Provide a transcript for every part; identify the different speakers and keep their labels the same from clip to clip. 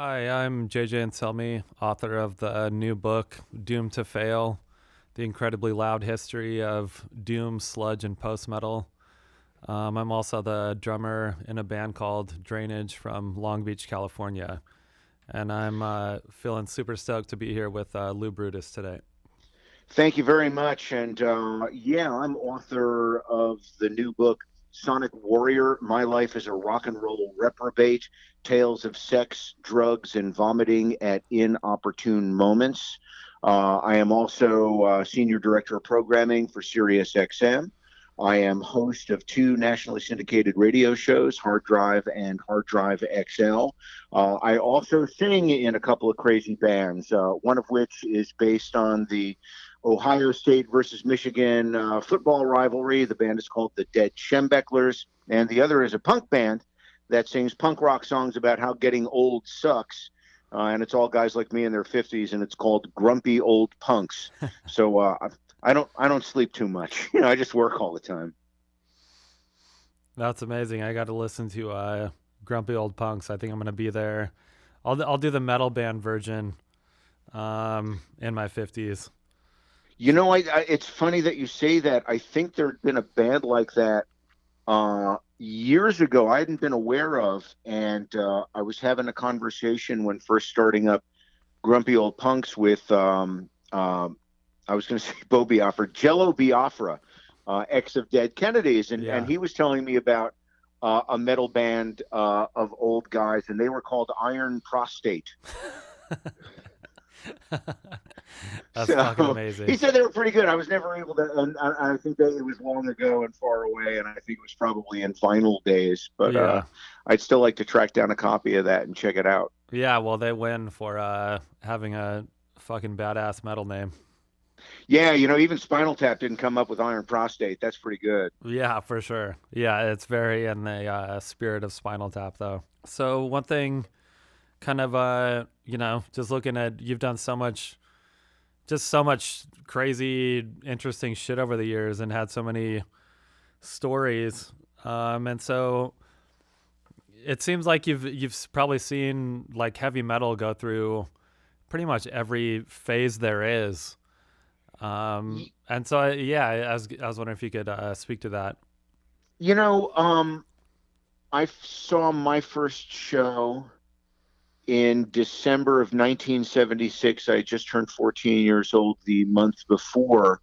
Speaker 1: Hi, I'm JJ Anselmi, author of the new book, Doomed to Fail The Incredibly Loud History of Doom, Sludge, and Post Metal. Um, I'm also the drummer in a band called Drainage from Long Beach, California. And I'm uh, feeling super stoked to be here with uh, Lou Brutus today.
Speaker 2: Thank you very much. And uh, yeah, I'm author of the new book, Sonic Warrior My Life as a Rock and Roll Reprobate Tales of Sex, Drugs, and Vomiting at Inopportune Moments. Uh, I am also uh, Senior Director of Programming for SiriusXM. I am host of two nationally syndicated radio shows, Hard Drive and Hard Drive XL. Uh, I also sing in a couple of crazy bands, uh, one of which is based on the Ohio State versus Michigan uh, football rivalry. The band is called the Dead Schembechlers, and the other is a punk band that sings punk rock songs about how getting old sucks. Uh, and it's all guys like me in their 50s, and it's called Grumpy Old Punks. so uh, I don't I don't sleep too much. You know, I just work all the time.
Speaker 1: That's amazing. I got to listen to uh, Grumpy Old Punks. I think I'm gonna be there. I'll I'll do the metal band version um, in my 50s.
Speaker 2: You know, I, I, it's funny that you say that. I think there'd been a band like that uh, years ago. I hadn't been aware of, and uh, I was having a conversation when first starting up Grumpy Old Punks with um, um, I was going to say Bo Biafra, Jello Biafra, uh, ex of Dead Kennedys, and
Speaker 1: Yeah.
Speaker 2: and he was telling me about uh, a metal band uh, of old guys, and they were called Iron Prostate.
Speaker 1: That's
Speaker 2: So,
Speaker 1: fucking amazing.
Speaker 2: He said they were pretty good. I was never able to, and I, I think that it was long ago and far away, and I think it was probably in final days. But
Speaker 1: yeah.
Speaker 2: uh, I'd still like to track down a copy of that and check it out.
Speaker 1: yeah, well, they win for uh, having a fucking badass metal name.
Speaker 2: Yeah, you know, even Spinal Tap didn't come up with Iron Prostate. That's pretty good.
Speaker 1: Yeah, for sure. Yeah, it's very in the uh, spirit of Spinal Tap, though. So one thing, kind of, uh, you know, just looking at you've done so much, just so much crazy, interesting shit over the years, and had so many stories. Um, and so it seems like you've you've probably seen like heavy metal go through pretty much every phase there is. Um, and so I- yeah, I was I was wondering if you could uh, speak to that.
Speaker 2: You know, um, I saw my first show in December of 1976. I just turned 14 years old the month before.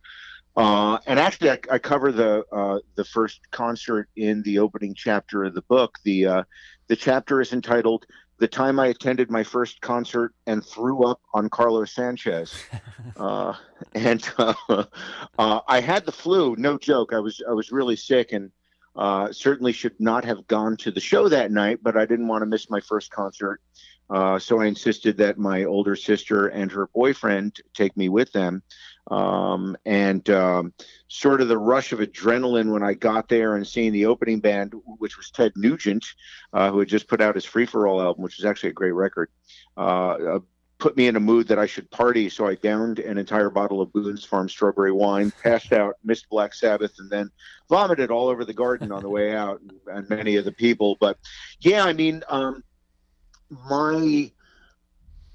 Speaker 2: Uh, and actually, I, I cover the uh, the first concert in the opening chapter of the book. The uh, the chapter is entitled "The Time I Attended My First Concert and Threw Up on Carlos Sanchez," uh, and uh, uh, I had the flu. No joke. I was I was really sick and uh, certainly should not have gone to the show that night, but I didn't want to miss my first concert. Uh, so I insisted that my older sister and her boyfriend take me with them. Um, and um, sort of the rush of adrenaline when I got there and seeing the opening band, which was Ted Nugent, uh, who had just put out his Free for All album, which is actually a great record, uh, uh, put me in a mood that I should party. So I downed an entire bottle of Boone's Farm strawberry wine, passed out, missed Black Sabbath, and then vomited all over the garden on the way out and, and many of the people. But yeah, I mean, um, my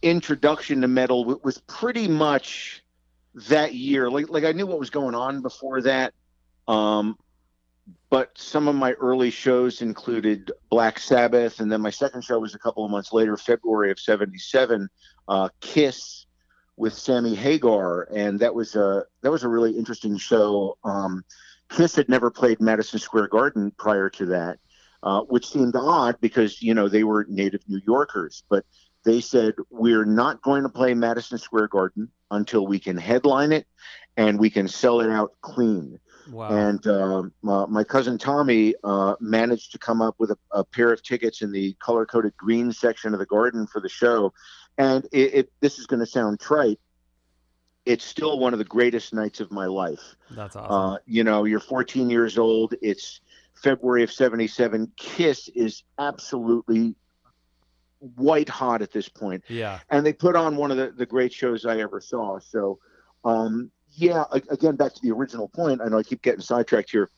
Speaker 2: introduction to metal was pretty much that year. Like, like I knew what was going on before that. Um, but some of my early shows included Black Sabbath, and then my second show was a couple of months later, February of '77, uh, Kiss with Sammy Hagar, and that was a that was a really interesting show. Um, Kiss had never played Madison Square Garden prior to that, uh, which seemed odd because you know they were native New Yorkers, but they said we're not going to play Madison Square Garden until we can headline it and we can sell it out clean.
Speaker 1: Wow.
Speaker 2: And um, uh, my cousin Tommy uh, managed to come up with a, a pair of tickets in the color coded green section of the garden for the show. And it, it, this is going to sound trite. It's still one of the greatest nights of my life.
Speaker 1: That's awesome.
Speaker 2: Uh, you know, you're 14 years old. It's February of 77. Kiss is absolutely white hot at this point
Speaker 1: yeah.
Speaker 2: and they put on one of the, the great shows I ever saw. So, um, yeah, again, back to the original point. I know I keep getting sidetracked here,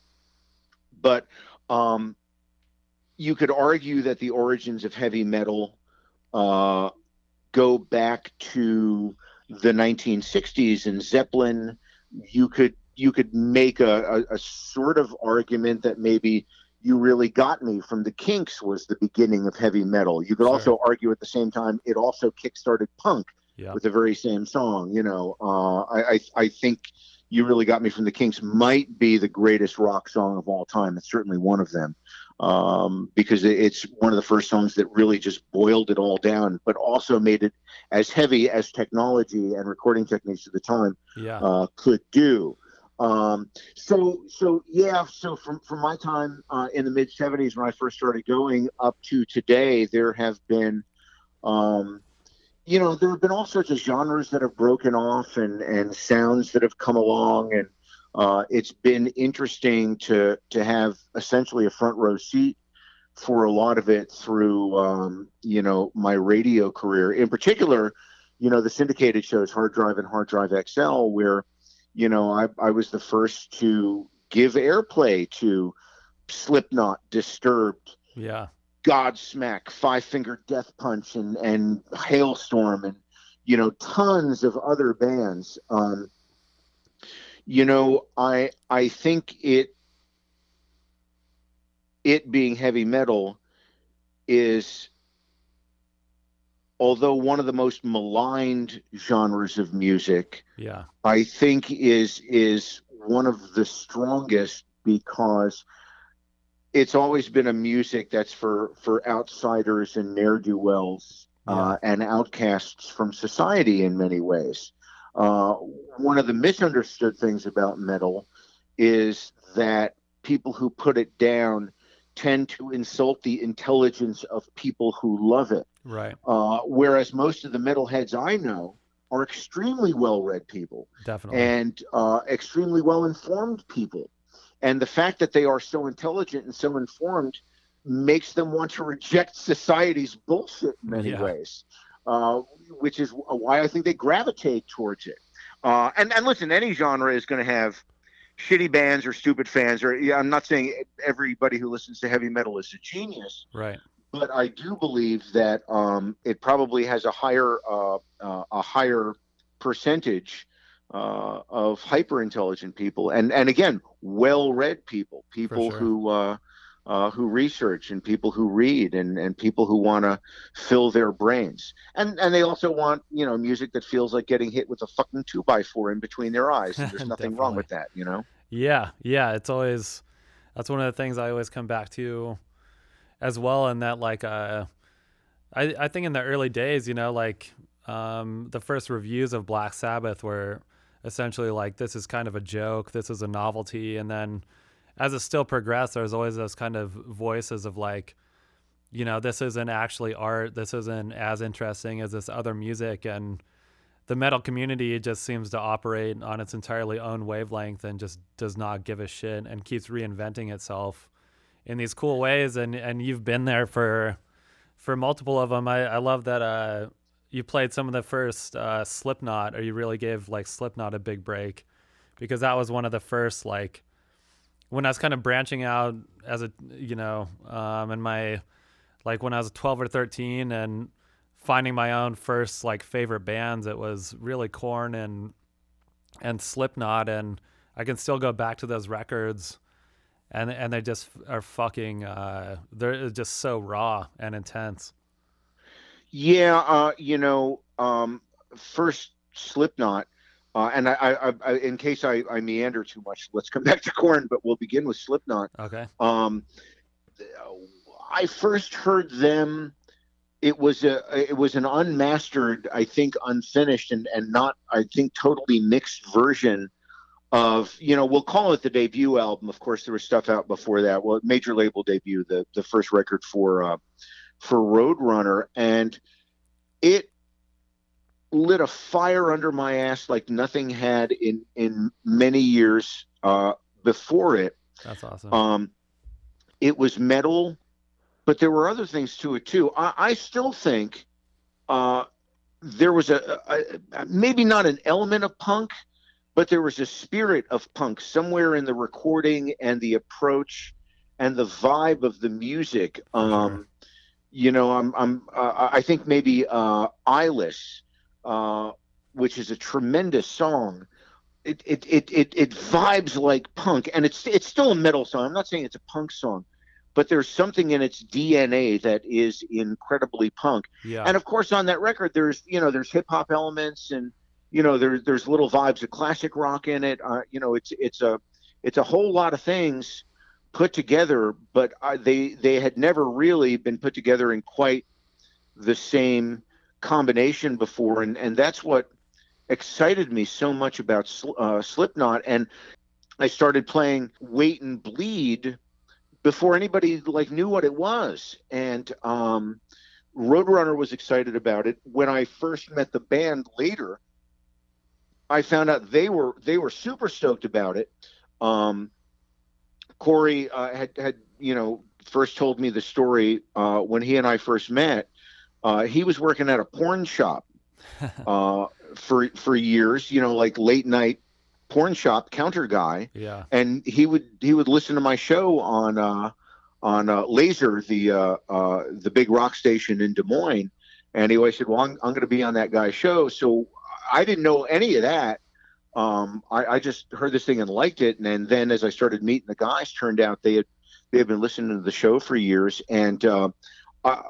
Speaker 2: but um, you could argue that the origins of heavy metal uh, go back to the 1960s and Zeppelin. You could you could make a, a, a sort of argument that maybe you really got me from the kinks was the beginning of heavy metal you could
Speaker 1: Sure.
Speaker 2: also argue at the same time it also kickstarted punk
Speaker 1: Yeah.
Speaker 2: with the very same song you know uh, I, I i think you really got me from the kinks might be the greatest rock song of all time it's certainly one of them um, because it- it's one of the first songs that really just boiled it all down but also made it as heavy as technology and recording techniques at the time
Speaker 1: Yeah.
Speaker 2: uh, could do. Um, so, so yeah. So from from my time uh, in the mid '70s when I first started going up to today, there have been, um, you know, there have been all sorts of genres that have broken off and and sounds that have come along, and uh, it's been interesting to to have essentially a front row seat for a lot of it through um, you know my radio career in particular you know the syndicated shows hard drive and hard drive xl where you know i, I was the first to give airplay to slipknot disturbed
Speaker 1: Yeah.
Speaker 2: godsmack five finger death punch and and halestorm and you know tons of other bands um you know i i think it it being heavy metal is although one of the most maligned genres of music
Speaker 1: Yeah.
Speaker 2: I think is is one of the strongest because it's always been a music that's for for outsiders and ne'er do wells uh, and outcasts from society in many ways. Uh, one of the misunderstood things about metal is that people who put it down tend to insult the intelligence of people who love it.
Speaker 1: Right.
Speaker 2: Uh, whereas most of the metalheads I know are extremely well read people
Speaker 1: Definitely.
Speaker 2: and uh, extremely well informed people. And the fact that they are so intelligent and so informed makes them want to reject society's bullshit in many
Speaker 1: Yeah.
Speaker 2: ways, uh, which is why I think they gravitate towards it. Uh, and, and listen, any genre is going to have shitty bands or stupid fans. Or yeah, I'm not saying everybody who listens to heavy metal is a genius,
Speaker 1: right.
Speaker 2: But I do believe that um, it probably has a higher uh, uh, a higher percentage uh, of hyper intelligent people, and and again, well read people, people
Speaker 1: sure.
Speaker 2: who uh, uh, who research and people who read and and people who want to fill their brains, and and they also want you know music that feels like getting hit with a fucking two by four in between their eyes. There's nothing wrong with that, you know.
Speaker 1: Yeah, yeah, it's always that's one of the things I always come back to as well in that like uh I I think in the early days, you know, like um the first reviews of Black Sabbath were essentially like this is kind of a joke, this is a novelty. And then as it still progressed there's always those kind of voices of like you know, this isn't actually art, this isn't as interesting as this other music. And the metal community just seems to operate on its entirely own wavelength and just does not give a shit and keeps reinventing itself in these cool ways and and you've been there for for multiple of them i, I love that uh you played some of the first uh slipknot or you really gave like slipknot a big break because that was one of the first like when i was kind of branching out as a you know um in my like when i was 12 or 13 and finding my own first like favorite bands it was really korn and and slipknot and i can still go back to those records and and they just are fucking uh they're just so raw and intense
Speaker 2: Yeah, uh, you know, um, first Slipknot, uh, and I, I, I, in case I, I meander too much, let's come back to Korn, but we'll begin with Slipknot.
Speaker 1: okay
Speaker 2: Um, I first heard them. It was a it was an unmastered, I think, unfinished and and not I think totally mixed version of you know we'll call it the debut album. Of course, there was stuff out before that. Well, major label debut, the the first record for uh, for Roadrunner, and it lit a fire under my ass like nothing had in in many years uh, before it.
Speaker 1: that's awesome
Speaker 2: Um, it was metal, but there were other things to it too. I, I still think uh, there was a, a, a maybe not an element of punk, but there was a spirit of punk somewhere in the recording and the approach and the vibe of the music. Um, you know, I'm, I'm, uh, I think maybe uh, Eyeless, uh, which is a tremendous song. It, it, it, it, it vibes like punk, and it's, it's still a metal song. I'm not saying it's a punk song, but there's something in its DNA that is incredibly punk.
Speaker 1: Yeah.
Speaker 2: And of course, on that record, there's, you know, there's hip hop elements, and you know, there's, there's little vibes of classic rock in it. Uh, you know, it's, it's a, it's a whole lot of things put together, but they they had never really been put together in quite the same combination before, and and that's what excited me so much about uh, Slipknot. And I started playing Wait and Bleed before anybody like knew what it was, and um, Roadrunner was excited about it. When I first met the band later, I found out they were they were super stoked about it. Um, Corey uh, had had you know first told me the story uh, when he and I first met. Uh, he was working at a porn shop uh, for for years, you know, like late night porn shop counter guy.
Speaker 1: Yeah.
Speaker 2: And he would he would listen to my show on uh, on uh, Lazer, the uh, uh, the big rock station in Des Moines, and he always said, "Well, I'm, I'm going to be on that guy's show." So I didn't know any of that um, I, I, just heard this thing and liked it, and, and, then as I started meeting the guys, turned out they had they had been listening to the show for years. And uh, I,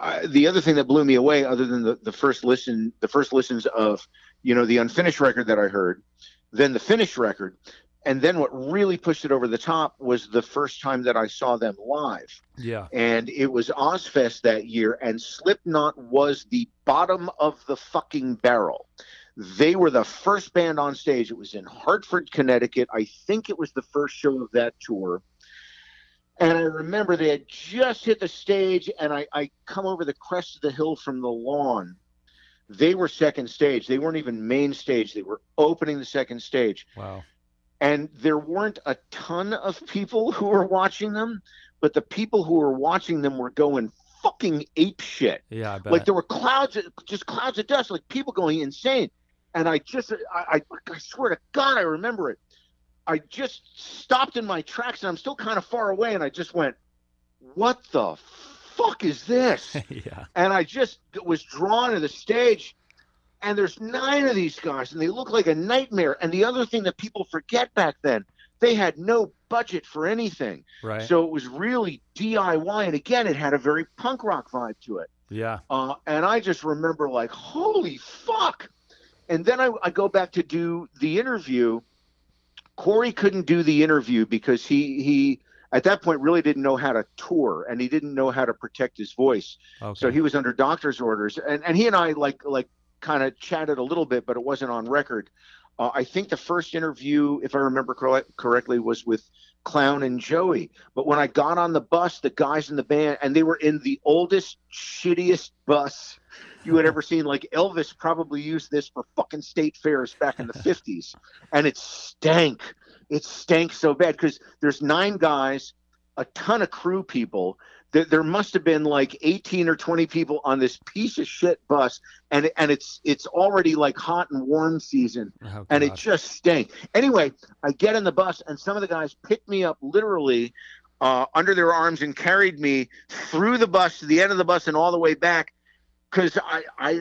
Speaker 2: I, the other thing that blew me away, other than the, the first listen, the first listens of you know the unfinished record that I heard, then the finished record, and then what really pushed it over the top was the first time that I saw them live.
Speaker 1: Yeah.
Speaker 2: And it was Ozzfest that year, and Slipknot was the bottom of the fucking barrel. They were the first band on stage. It was in Hartford, Connecticut. I think it was the first show of that tour. And I remember they had just hit the stage, and I, I come over the crest of the hill from the lawn. They were second stage. They weren't even main stage. They were opening the second stage.
Speaker 1: Wow.
Speaker 2: And there weren't a ton of people who were watching them, but the people who were watching them were going fucking ape shit.
Speaker 1: Yeah.
Speaker 2: Like there were clouds, just clouds of dust, like people going insane and I just I, I, I swear to God I remember it. I just stopped in my tracks and I'm still kind of far away and I just went, What the fuck is this?
Speaker 1: yeah.
Speaker 2: And I just was drawn to the stage and there's nine of these guys and they look like a nightmare. And the other thing that people forget back then, they had no budget for anything.
Speaker 1: Right.
Speaker 2: So it was really DIY. And again, it had a very punk rock vibe to it.
Speaker 1: Yeah.
Speaker 2: Uh, and I just remember like, holy fuck and then I, I go back to do the interview. Corey couldn't do the interview because he he at that point really didn't know how to tour and he didn't know how to protect his voice.
Speaker 1: Okay.
Speaker 2: So he was under doctor's orders. And and he and I like like kind of chatted a little bit, but it wasn't on record. Uh, I think the first interview, if I remember correctly, was with Clown and Joey. But when I got on the bus, the guys in the band, and they were in the oldest, shittiest bus you had ever seen. Like Elvis probably used this for fucking state fairs back in the 50s, and it stank. It stank so bad because there's nine guys, a ton of crew people. There, there must have been like 18 or 20 people on this piece of shit bus, and and it's it's already like hot and warm season,
Speaker 1: oh,
Speaker 2: and it just stank. Anyway, I get in the bus, and some of the guys picked me up literally uh, under their arms and carried me through the bus to the end of the bus and all the way back because I, I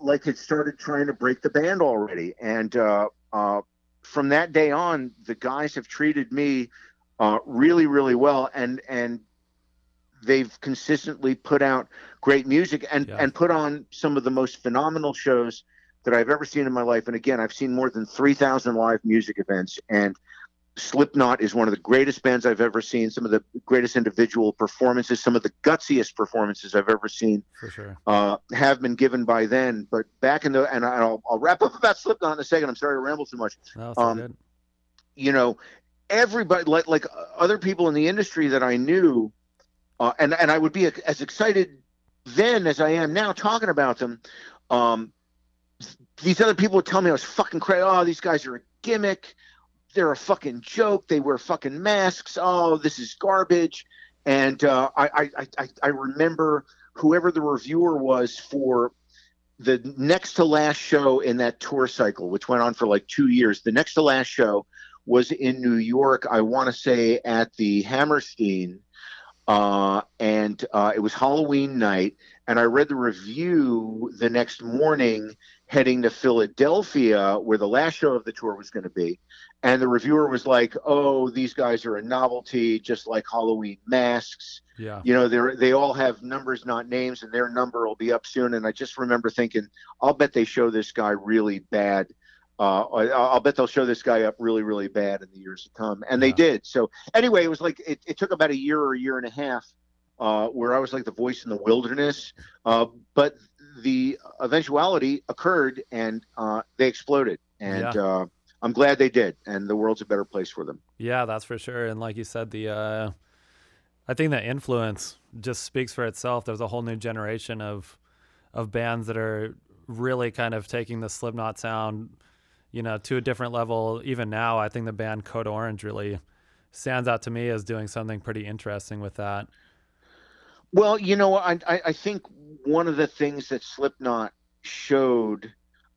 Speaker 2: like had started trying to break the band already, and uh, uh, from that day on, the guys have treated me uh, really, really well, and and they've consistently put out great music and
Speaker 1: yeah.
Speaker 2: and put on some of the most phenomenal shows that I've ever seen in my life. And again, I've seen more than three thousand live music events, and Slipknot is one of the greatest bands I've ever seen. Some of the greatest individual performances, some of the gutsiest performances I've ever seen,
Speaker 1: for sure,
Speaker 2: uh, have been given by then. But back in the and I'll, I'll wrap up about Slipknot in a second. I'm sorry to ramble too much.
Speaker 1: No, um.
Speaker 2: You know, everybody like like other people in the industry that I knew, uh, and and I would be as excited then as I am now talking about them. Um, these other people would tell me I was fucking crazy. Oh, these guys are a gimmick they're a fucking joke. They wear fucking masks. Oh, this is garbage. And uh, I, I, I, I remember whoever the reviewer was for the next to last show in that tour cycle, which went on for like two years. The next to last show was in New York. I want to say at the Hammerstein. Uh, and uh, it was Halloween night. And I read the review the next morning, heading to Philadelphia, where the last show of the tour was going to be. And the reviewer was like, "Oh, these guys are a novelty, just like Halloween masks.
Speaker 1: Yeah.
Speaker 2: You know, they they all have numbers, not names, and their number will be up soon." And I just remember thinking, "I'll bet they show this guy really bad." Uh, I, I'll bet they'll show this guy up really, really bad in the years to come, and they did. So anyway, it was like it, it took about a year or a year and a half uh, where I was like the voice in the wilderness. Uh, but the eventuality occurred and uh, they exploded. And
Speaker 1: Yeah.
Speaker 2: uh, I'm glad they did. And the world's a better place for them.
Speaker 1: Yeah, that's for sure. And like you said, the uh, I think that influence just speaks for itself. There's a whole new generation of of bands that are really kind of taking the Slipknot sound, you know, to a different level. Even now, I think the band Code Orange really stands out to me as doing something pretty interesting with that.
Speaker 2: Well, you know, I, I, I think one of the things that Slipknot showed,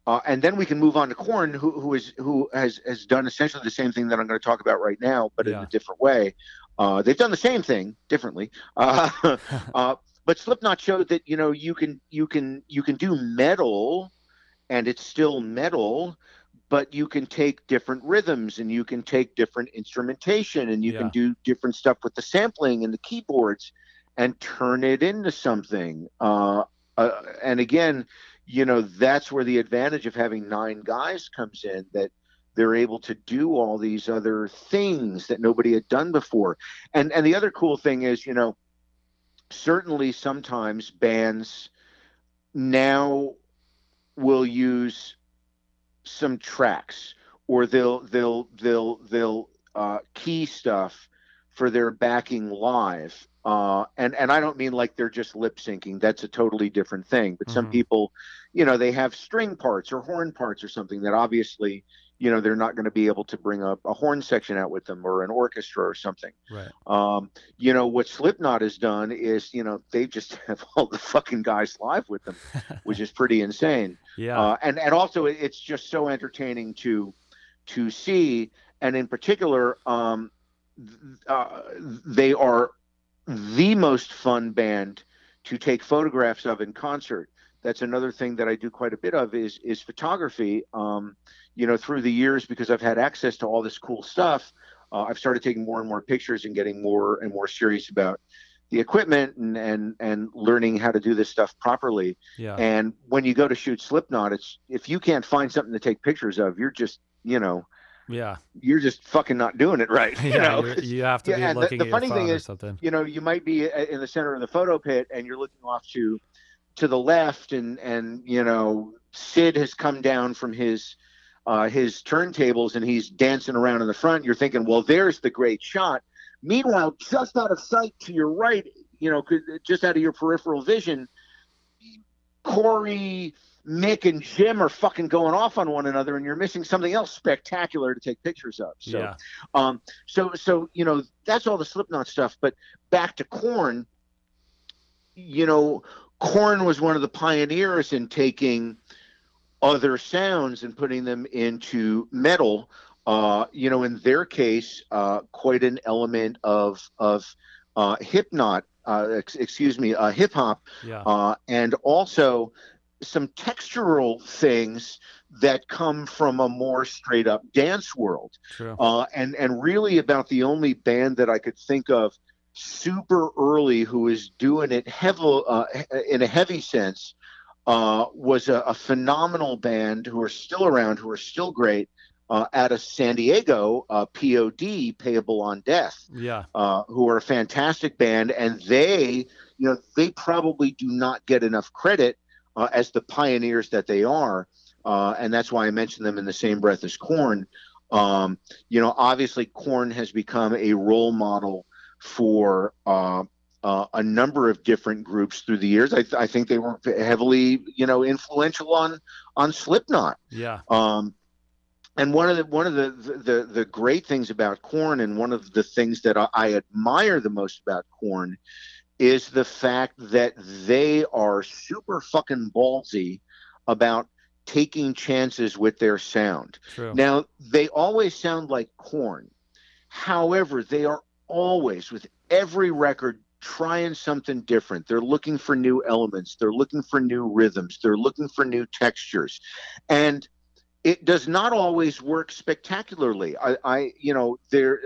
Speaker 2: uh, and then we can move on to Korn, who, who is who has has done essentially the same thing that I'm going to talk about right now, but in a different way. Uh, they've done the same thing differently, uh, uh, but Slipknot showed that you know you can you can you can do metal, and it's still metal. But you can take different rhythms and you can take different instrumentation and you
Speaker 1: Yeah.
Speaker 2: can do different stuff with the sampling and the keyboards and turn it into something. Uh, uh, and again, you know, that's where the advantage of having nine guys comes in that they're able to do all these other things that nobody had done before. And and the other cool thing is, you know, certainly sometimes bands now will use some tracks or they'll they'll they'll they'll uh, key stuff for their backing live uh, and and I don't mean like they're just lip syncing. That's a totally different thing. But some
Speaker 1: Mhm.
Speaker 2: people, you know, they have string parts or horn parts or something that obviously, you know, they're not going to be able to bring a, a horn section out with them or an orchestra or something.
Speaker 1: Right.
Speaker 2: Um, you know, what Slipknot has done is, you know, they just have all the fucking guys live with them, which is pretty insane.
Speaker 1: Yeah.
Speaker 2: Uh, and and also it's just so entertaining to to see, and in particular, um, uh, they are the most fun band to take photographs of in concert. That's another thing that I do quite a bit of is is photography. Um, you know, through the years, because I've had access to all this cool stuff, uh, I've started taking more and more pictures and getting more and more serious about the equipment and and and learning how to do this stuff properly.
Speaker 1: yeah.
Speaker 2: And when you go to shoot Slipknot, it's if you can't find something to take pictures of, you're just you know
Speaker 1: yeah.
Speaker 2: you're just fucking not doing it right. You
Speaker 1: yeah.
Speaker 2: know,
Speaker 1: you're- have to
Speaker 2: yeah,
Speaker 1: be
Speaker 2: the-
Speaker 1: looking
Speaker 2: the
Speaker 1: at
Speaker 2: funny thing is,
Speaker 1: something.
Speaker 2: you know, you might be uh, in the center of the photo pit and you're looking off to to the left, and and you know Sid has come down from his uh, his turntables and he's dancing around in the front. You're thinking, well, there's the great shot. Meanwhile, just out of sight to your right, you know, just out of your peripheral vision, Corey, Mick, and Jim are fucking going off on one another, and you're missing something else spectacular to take pictures of. So,
Speaker 1: yeah.
Speaker 2: um, so so you know that's all the Slipknot stuff. But back to Korn, you know, Korn was one of the pioneers in taking other sounds and putting them into metal. Uh, you know, in their case, uh, quite an element of of uh, hypnot, uh, ex- excuse me, uh, hip hop,
Speaker 1: Yeah.
Speaker 2: uh, and also some textural things that come from a more straight up dance world
Speaker 1: True.
Speaker 2: uh, and and really about the only band that I could think of super early who is doing it heavy uh, in a heavy sense uh, was a, a phenomenal band who are still around, who are still great. Uh, out of San Diego, uh, POD, Payable on Death,
Speaker 1: Yeah.
Speaker 2: uh, who are a fantastic band, and they, you know, they probably do not get enough credit uh, as the pioneers that they are, uh, and that's why I mentioned them in the same breath as Korn. Um, you know, obviously, Korn has become a role model for uh, a number of different groups through the years. I, th- I think they were heavily, you know, influential on on Slipknot.
Speaker 1: Yeah.
Speaker 2: Um, and one of the one of the, the the great things about Korn, and one of the things that I, I admire the most about Korn, is the fact that they are super fucking ballsy about taking chances with their sound.
Speaker 1: True.
Speaker 2: Now they always sound like Korn, however, they are always with every record trying something different. They're looking for new elements. They're looking for new rhythms. They're looking for new textures. And it does not always work spectacularly. I, I you know, there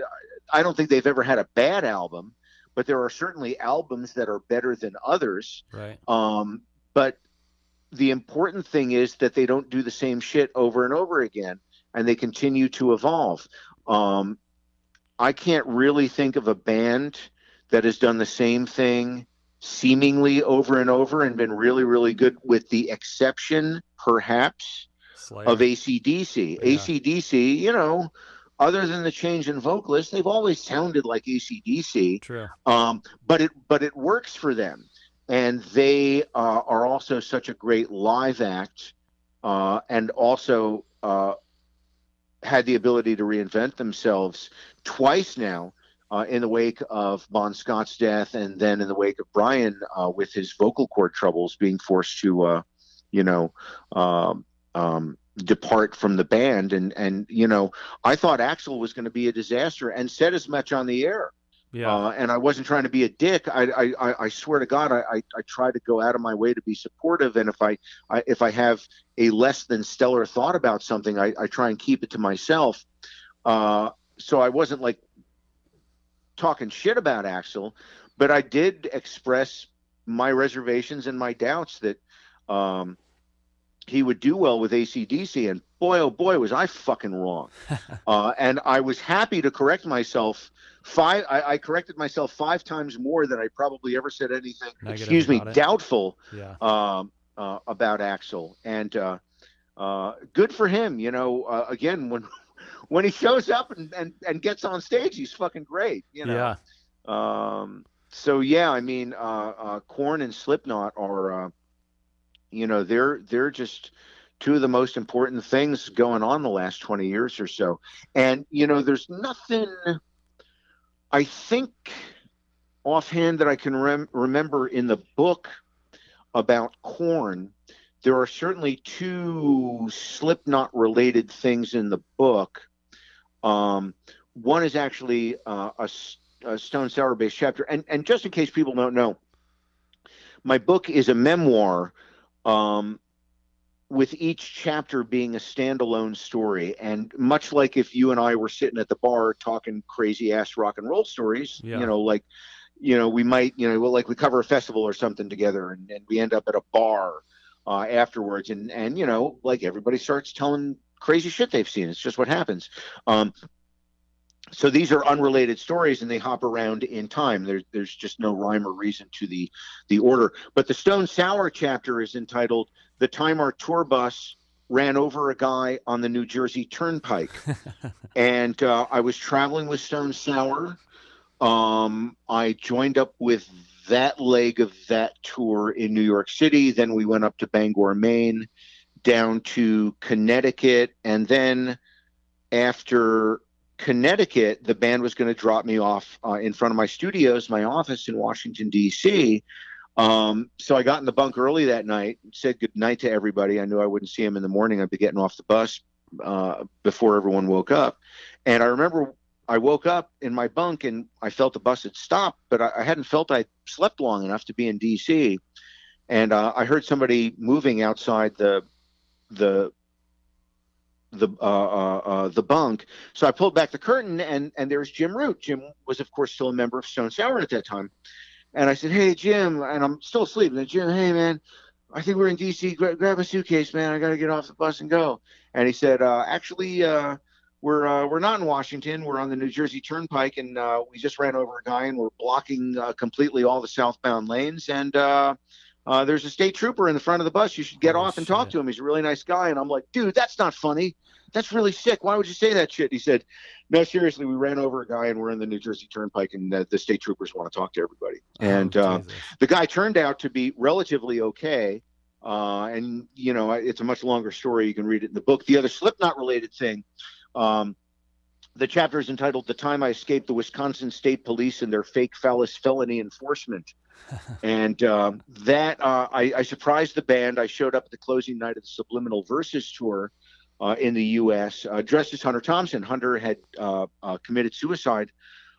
Speaker 2: I don't think they've ever had a bad album, but there are certainly albums that are better than others.
Speaker 1: Right.
Speaker 2: Um, but the important thing is that they don't do the same shit over and over again and they continue to evolve. Um, I can't really think of a band that has done the same thing seemingly over and over and been really, really good, with the exception, perhaps,
Speaker 1: Slayer.
Speaker 2: of ACDC.
Speaker 1: Yeah.
Speaker 2: ACDC, you know, other than the change in vocalists, they've always sounded like ACDC.
Speaker 1: True.
Speaker 2: Um, but it but it works for them, and they uh, are also such a great live act, uh, and also uh, had the ability to reinvent themselves twice now. Uh, in the wake of Bon Scott's death, and then in the wake of Brian uh, with his vocal cord troubles, being forced to, uh, you know, um, um, depart from the band, and and you know, I thought Axl was going to be a disaster, and said as much on the air.
Speaker 1: Yeah.
Speaker 2: Uh, and I wasn't trying to be a dick. I, I, I, swear to God, I, I, I try to go out of my way to be supportive. And if I, I if I have a less than stellar thought about something, I, I try and keep it to myself. Uh, so I wasn't like talking shit about Axl, but I did express my reservations and my doubts that um, he would do well with ACDC. And boy, oh boy, was I fucking wrong. uh, and I was happy to correct myself. Five, I, I corrected myself five times more than I probably ever said anything.
Speaker 1: Negative
Speaker 2: excuse me,
Speaker 1: it.
Speaker 2: doubtful
Speaker 1: yeah.
Speaker 2: um, uh, about Axl, and uh, uh, good for him. You know, uh, again when when he shows up and, and, and gets on stage, he's fucking great. You know.
Speaker 1: Yeah.
Speaker 2: Um, so yeah, I mean, uh, uh, Korn and Slipknot are, uh, you know, they're they're just two of the most important things going on the last twenty years or so. And you know, there's nothing. I think offhand that I can rem- remember in the book about Korn. There are certainly two Slipknot related things in the book. Um, one is actually uh, a, a Stone Sour based chapter, and and just in case people don't know, my book is a memoir, um, with each chapter being a standalone story, and much like if you and I were sitting at the bar talking crazy ass rock and roll stories,
Speaker 1: Yeah.
Speaker 2: you know, like you know we might you know well, like we cover a festival or something together, and, and we end up at a bar uh, afterwards, and and you know like everybody starts telling crazy shit they've seen. It's just what happens. Um, so these are unrelated stories and they hop around in time. There's there's just no rhyme or reason to the the order. But the stone sour chapter is entitled the time our tour bus ran over a guy on the new jersey turnpike. And uh, i was traveling with stone sour. Um, i joined up with that leg of that tour in new york city. Then we went up to bangor maine down to connecticut and then after Connecticut, the band was going to drop me off uh, in front of my studios, my office in Washington, D.C. Um, so I got in the bunk early that night, said good night to everybody. I knew I wouldn't see them in the morning. I'd be getting off the bus uh, before everyone woke up. And I remember I woke up in my bunk and I felt the bus had stopped, but I, I hadn't felt I slept long enough to be in D.C. And uh, I heard somebody moving outside the the the uh, uh, uh, the bunk. So I pulled back the curtain, and and there's Jim Root. Jim was, of course, still a member of Stone Sour at that time. And I said, "Hey, Jim," and I'm still asleep. And Jim, hey, man, I think we're in D.C. Gra- grab a suitcase, man. I got to get off the bus and go. And he said, uh, "Actually, uh, we're uh, we're not in Washington. We're on the New Jersey Turnpike, and we just ran over a guy, and we're blocking completely all the southbound lanes. And uh, there's a state trooper in the front of the bus. You should get
Speaker 1: Oh,
Speaker 2: off and talk to him. He's a really nice guy." And I'm like, "Dude, that's not funny." That's really sick. Why would you say that shit? He said, "No, seriously, we ran over a guy and we're in the New Jersey Turnpike, and uh, the state troopers want to talk to everybody." And
Speaker 1: oh,
Speaker 2: uh, the guy turned out to be relatively okay. Uh, and you know, it's a much longer story. You can read it in the book. The other Slipknot related thing, um, the chapter is entitled "The Time I Escaped the Wisconsin State Police and Their Fake Phallus Felony Enforcement." And um, that uh, I, I surprised the band. I showed up at the closing night of the Subliminal Verses tour uh, in the U.S. Uh, dressed as Hunter Thompson. Hunter had uh, uh, committed suicide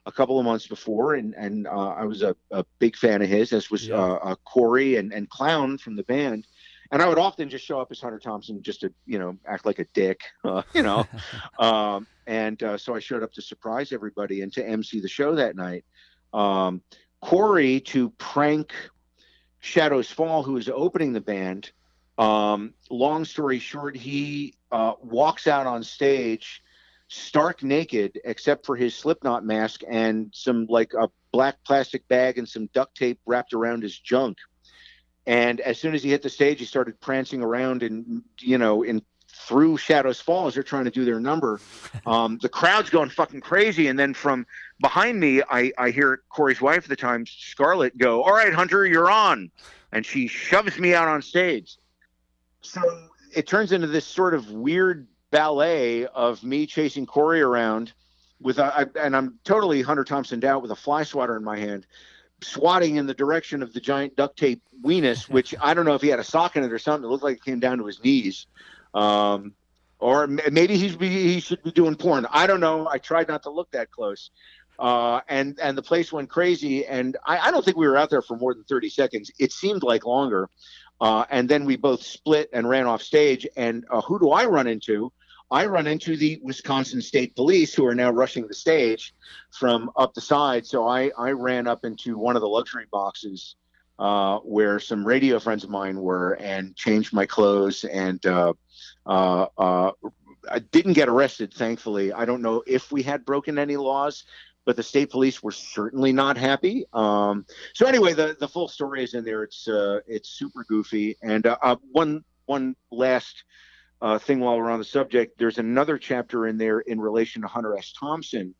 Speaker 2: a couple of months before, and and uh, I was a, a, big fan of his, as was yeah. uh, Corey and and Clown from the band. And I would often just show up as Hunter Thompson just to you know act like a dick, uh, you know. um, and uh, so I showed up to surprise everybody and to MC the show that night. Um, Corey to prank Shadows Fall, who was opening the band. Um, long story short, he uh, walks out on stage stark naked except for his slipknot mask and some like a black plastic bag and some duct tape wrapped around his junk and as soon as he hit the stage he started prancing around and you know in through shadows fall as they're trying to do their number um, the crowd's going fucking crazy and then from behind me I, I hear corey's wife at the time scarlett go all right hunter you're on and she shoves me out on stage so it turns into this sort of weird ballet of me chasing Corey around with a, and I'm totally Hunter Thompson out with a fly swatter in my hand, swatting in the direction of the giant duct tape weenus, which I don't know if he had a sock in it or something. It looked like it came down to his knees. Um, or maybe he's he should be doing porn. I don't know. I tried not to look that close. Uh, and and the place went crazy. And I, I, don't think we were out there for more than 30 seconds. It seemed like longer. Uh, and then we both split and ran off stage. And uh, who do I run into? I run into the Wisconsin State Police who are now rushing the stage from up the side. So I, I ran up into one of the luxury boxes uh, where some radio friends of mine were and changed my clothes and uh, uh, uh I didn't get arrested, thankfully. I don't know if we had broken any laws, but the state police were certainly not happy. Um, so anyway, the, the full story is in there. It's uh, it's super goofy. And uh, one one last uh, thing while we're on the subject, there's another chapter in there in relation to Hunter S. Thompson,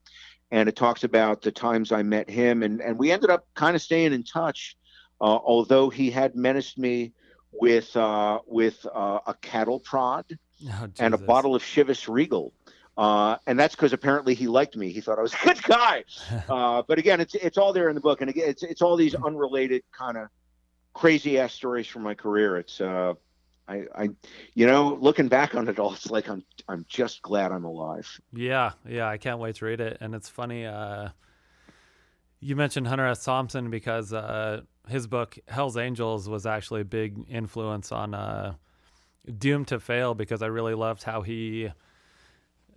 Speaker 2: and it talks about the times I met him, and and we ended up kind of staying in touch, uh, although he had menaced me with uh, with uh, a cattle prod oh, and a bottle of Chivas Regal. Uh, and that's because apparently he liked me. He thought I was a good guy. Uh, but again, it's it's all there in the book, and again, it's it's all these unrelated kind of crazy ass stories from my career. It's uh, I, I, you know, looking back on it all, it's like I'm, I'm just glad I'm alive.
Speaker 1: Yeah, yeah, I can't wait to read it. And it's funny, uh, you mentioned Hunter S. Thompson because uh, his book Hell's Angels was actually a big influence on uh, Doomed to Fail because I really loved how he.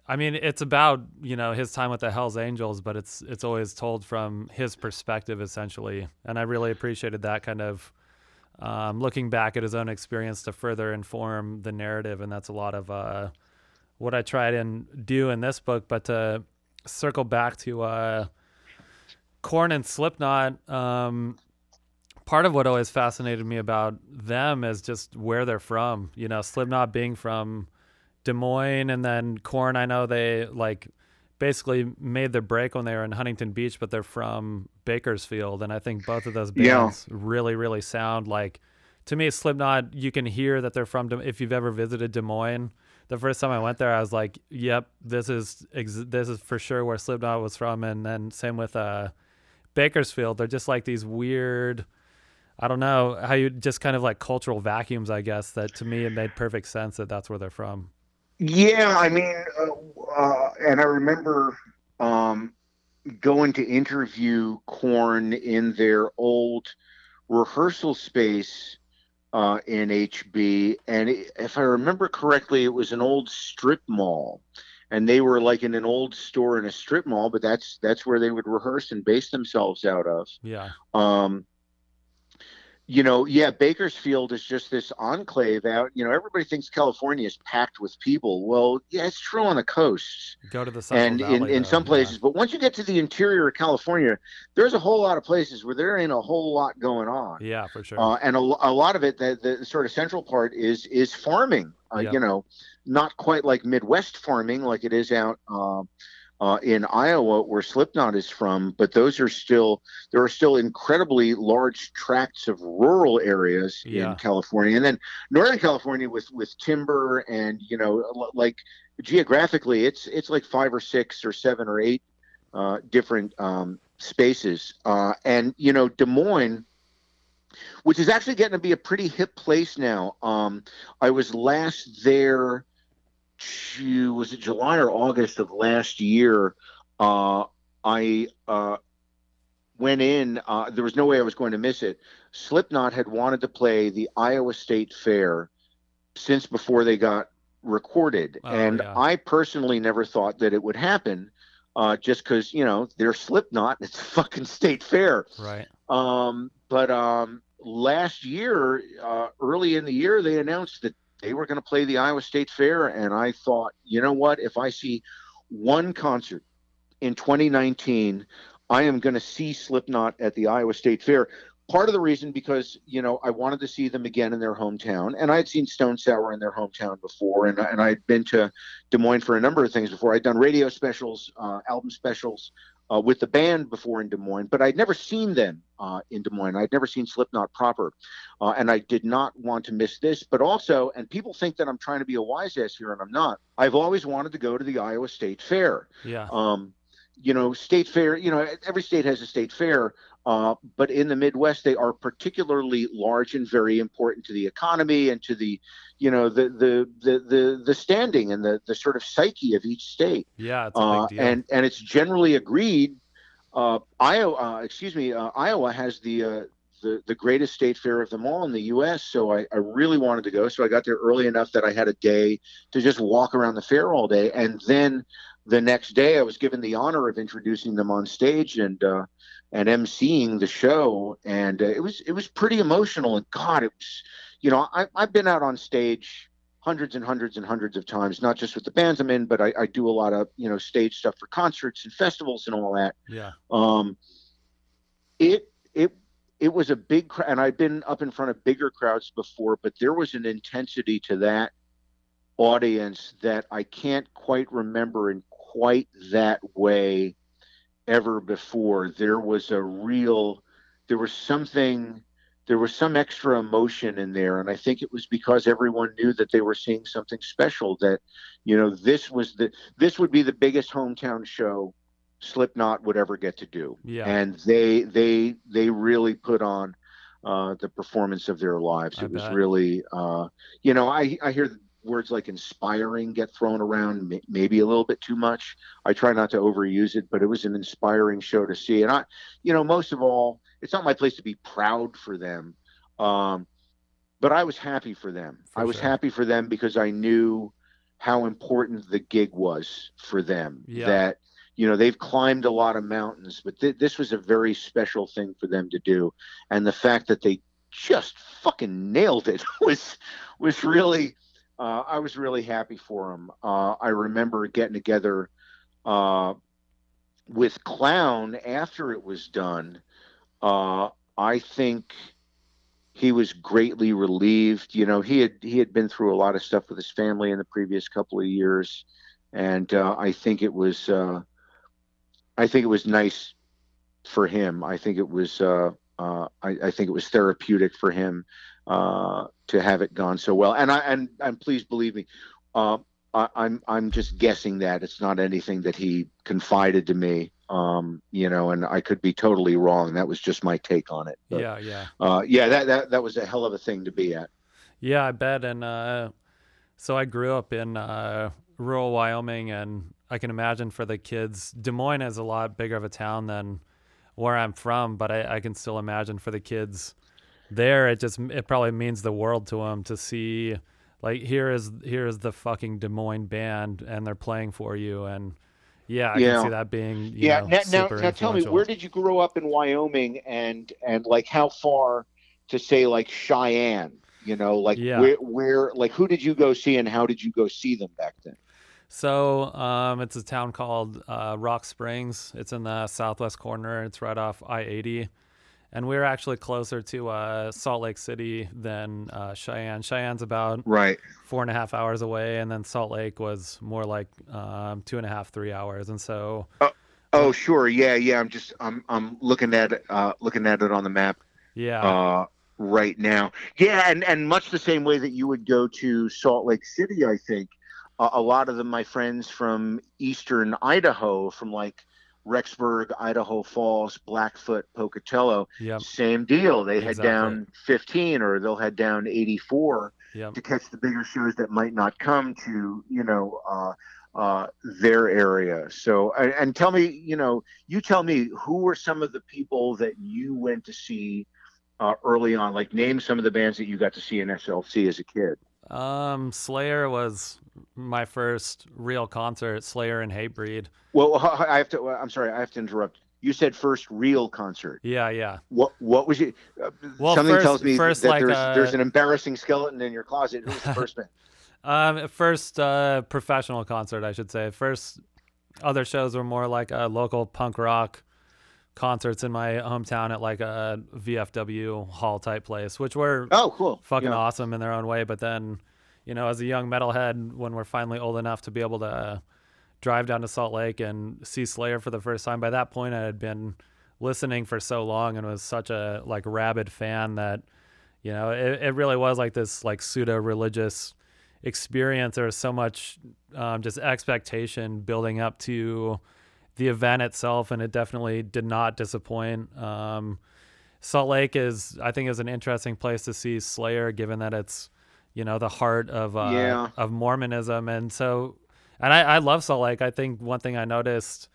Speaker 1: I mean, it's about you know his time with the Hell's Angels, but it's it's always told from his perspective essentially, and I really appreciated that kind of um, looking back at his own experience to further inform the narrative, and that's a lot of uh, what I tried and do in this book. But to circle back to uh, Korn and Slipknot, um, part of what always fascinated me about them is just where they're from. You know, Slipknot being from Des Moines, and then Korn. I know they like basically made their break when they were in Huntington Beach, but they're from Bakersfield, and I think both of those bands yeah. really, really sound like. To me, Slipknot, you can hear that they're from. If you've ever visited Des Moines, the first time I went there, I was like, "Yep, this is this is for sure where Slipknot was from." And then same with uh, Bakersfield. They're just like these weird. I don't know how you just kind of like cultural vacuums, I guess. That to me, it made perfect sense that that's where they're from.
Speaker 2: Yeah, I mean, uh, uh, and I remember um, going to interview Korn in their old rehearsal space uh, in HB, and it, if I remember correctly, it was an old strip mall, and they were like in an old store in a strip mall, but that's that's where they would rehearse and base themselves out of.
Speaker 1: Yeah.
Speaker 2: Um, you know, yeah, Bakersfield is just this enclave out. You know, everybody thinks California is packed with people. Well, yeah, it's true on the coasts.
Speaker 1: Go to the
Speaker 2: Central and
Speaker 1: Valley,
Speaker 2: in, in some places, yeah. but once you get to the interior of California, there's a whole lot of places where there ain't a whole lot going on.
Speaker 1: Yeah, for sure.
Speaker 2: Uh, and a, a lot of it, the, the sort of central part is is farming. Uh, You know, not quite like Midwest farming like it is out. Uh, uh, in Iowa, where Slipknot is from, but those are still there are still incredibly large tracts of rural areas yeah. in California, and then Northern California with with timber and you know like geographically, it's it's like five or six or seven or eight uh, different um, spaces, uh, and you know Des Moines which is actually getting to be a pretty hip place now. Um, I was last there was it July or August of last year uh, I uh, went in. Uh, there was no way I was going to miss it. Slipknot had wanted to play the Iowa State Fair since before they got recorded,
Speaker 1: Oh,
Speaker 2: and
Speaker 1: yeah.
Speaker 2: I personally never thought that it would happen. Uh, just because you know they're Slipknot, it's fucking state fair.
Speaker 1: Right.
Speaker 2: Um, but um, last year, uh, early in the year, they announced that they were going to play the Iowa State Fair, and I thought, you know what? If I see one concert in 2019, I am going to see Slipknot at the Iowa State Fair. Part of the reason because you know I wanted to see them again in their hometown, and I had seen Stone Sour in their hometown before, and and I had been to Des Moines for a number of things before. I'd done radio specials, uh, album specials, uh, with the band before in Des Moines, but I'd never seen them uh, in Des Moines. I'd never seen Slipknot proper, uh, and I did not want to miss this. But also, and people think that I'm trying to be a wise ass here, and I'm not. I've always wanted to go to the Iowa State Fair.
Speaker 1: Yeah.
Speaker 2: Um, you know, state fair. You know, every state has a state fair, uh, but in the Midwest, they are particularly large and very important to the economy and to the, you know, the the the the, the standing and the the sort of psyche of each state
Speaker 1: Yeah.
Speaker 2: Uh, and and it's generally agreed. Uh, Iowa, uh, excuse me, uh, Iowa has the, uh, the the greatest state fair of them all in the U.S. So I, I really wanted to go. So I got there early enough that I had a day to just walk around the fair all day, and then the next day I was given the honor of introducing them on stage and uh, and emceeing the show, and uh, it was it was pretty emotional. And God, it was, you know, I, I've been out on stage hundreds and hundreds and hundreds of times, not just with the bands I'm in, but I, I do a lot of you know stage stuff for concerts and festivals and all that.
Speaker 1: yeah.
Speaker 2: Um, it it it was a big crowd, and I've been up in front of bigger crowds before, but there was an intensity to that audience that I can't quite remember in quite that way ever before. There was a real, there was something, there was some extra emotion in there, and I think it was because everyone knew that they were seeing something special. That you know, this was the this would be the biggest hometown show Slipknot would ever get to do
Speaker 1: Yeah.
Speaker 2: and they they they really put on uh, the performance of their lives.
Speaker 1: I
Speaker 2: It was
Speaker 1: bet.
Speaker 2: really, uh, you know, I I hear words like inspiring get thrown around maybe a little bit too much. I try not to overuse it, but it was an inspiring show to see. And I, you know, most of all, it's not my place to be proud for them, um, but I was happy for them.
Speaker 1: For
Speaker 2: I was
Speaker 1: sure.
Speaker 2: happy for them because I knew how important the gig was for them.
Speaker 1: Yeah.
Speaker 2: That you know they've climbed a lot of mountains but th- this was a very special thing for them to do and the fact that they just fucking nailed it was was really uh, i was really happy for him. uh, i remember getting together uh, with clown after it was done uh, i think he was greatly relieved you know he had he had been through a lot of stuff with his family in the previous couple of years and uh, i think it was uh, I think it was nice for him. I think it was I, I think it was therapeutic for him uh, to have it gone so well. And I and and please believe me, uh, I, I'm I'm just guessing that it's not anything that he confided to me. Um, you know, and I could be totally wrong. That was just my take on it. But,
Speaker 1: yeah. Yeah.
Speaker 2: uh, yeah, that, that that was a hell of a thing to be at.
Speaker 1: Yeah, I bet. And uh, so I grew up in uh, rural Wyoming, and I can imagine for the kids, Des Moines is a lot bigger of a town than where I'm from, but I, I can still imagine for the kids there, it just it probably means the world to them to see like here is here is the fucking Des Moines band, and they're playing for you, and yeah, I
Speaker 2: Yeah.
Speaker 1: can see that being you
Speaker 2: yeah
Speaker 1: know,
Speaker 2: now, now, now tell me where did you grow up in wyoming and and like how far to say like cheyenne you know like
Speaker 1: Yeah.
Speaker 2: where where like who did you go see and how did you go see them back then
Speaker 1: So um, it's a town called uh, Rock Springs. It's in the southwest corner. It's right off I-80, and we're actually closer to uh, Salt Lake City than uh, Cheyenne. Cheyenne's about
Speaker 2: right.
Speaker 1: four and a half hours away, and then Salt Lake was more like um, two and a half, three hours. And so
Speaker 2: oh sure. Yeah yeah. I'm just i'm i'm looking at it uh looking at it on the map
Speaker 1: yeah,
Speaker 2: uh right now. Yeah and and much the same way that you would go to salt lake city i think. Uh, a lot of them my friends from eastern idaho from like rexburg idaho falls blackfoot pocatello
Speaker 1: yep,
Speaker 2: same deal they head down 15 or they'll head down 84
Speaker 1: yep,
Speaker 2: to catch the bigger shows that might not come to you know uh, uh, their area. So, and, and, tell me, you know, you tell me who were some of the people that you went to see uh, early on? Like, name some of the bands that you got to see in SLC as a kid.
Speaker 1: Um, Slayer was my first real concert. Slayer and Hatebreed.
Speaker 2: Well, I have to. I'm sorry, I have to interrupt. You said first real concert.
Speaker 1: Yeah, yeah.
Speaker 2: What What was it? Uh, well, something first, tells me first, that like, there's uh, there's an embarrassing skeleton in your closet. Who was the first band?
Speaker 1: Um, first uh, professional concert, I should say. First, other shows were more like a local punk rock concerts in my hometown at like a VFW hall type place, which were
Speaker 2: oh cool,
Speaker 1: fucking yeah. awesome in their own way. But then, you know, as a young metalhead, when we're finally old enough to be able to drive down to Salt Lake and see Slayer for the first time, by that point I had been listening for so long and was such a like rabid fan that, you know, it, it really was like this like pseudo religious experience. There was so much um, just expectation building up to the event itself, and it definitely did not disappoint. Um, Salt Lake is, I think, is an interesting place to see Slayer, given that it's, you know, the heart of uh, yeah. of Mormonism, and so, and I, I love Salt Lake. I think one thing I noticed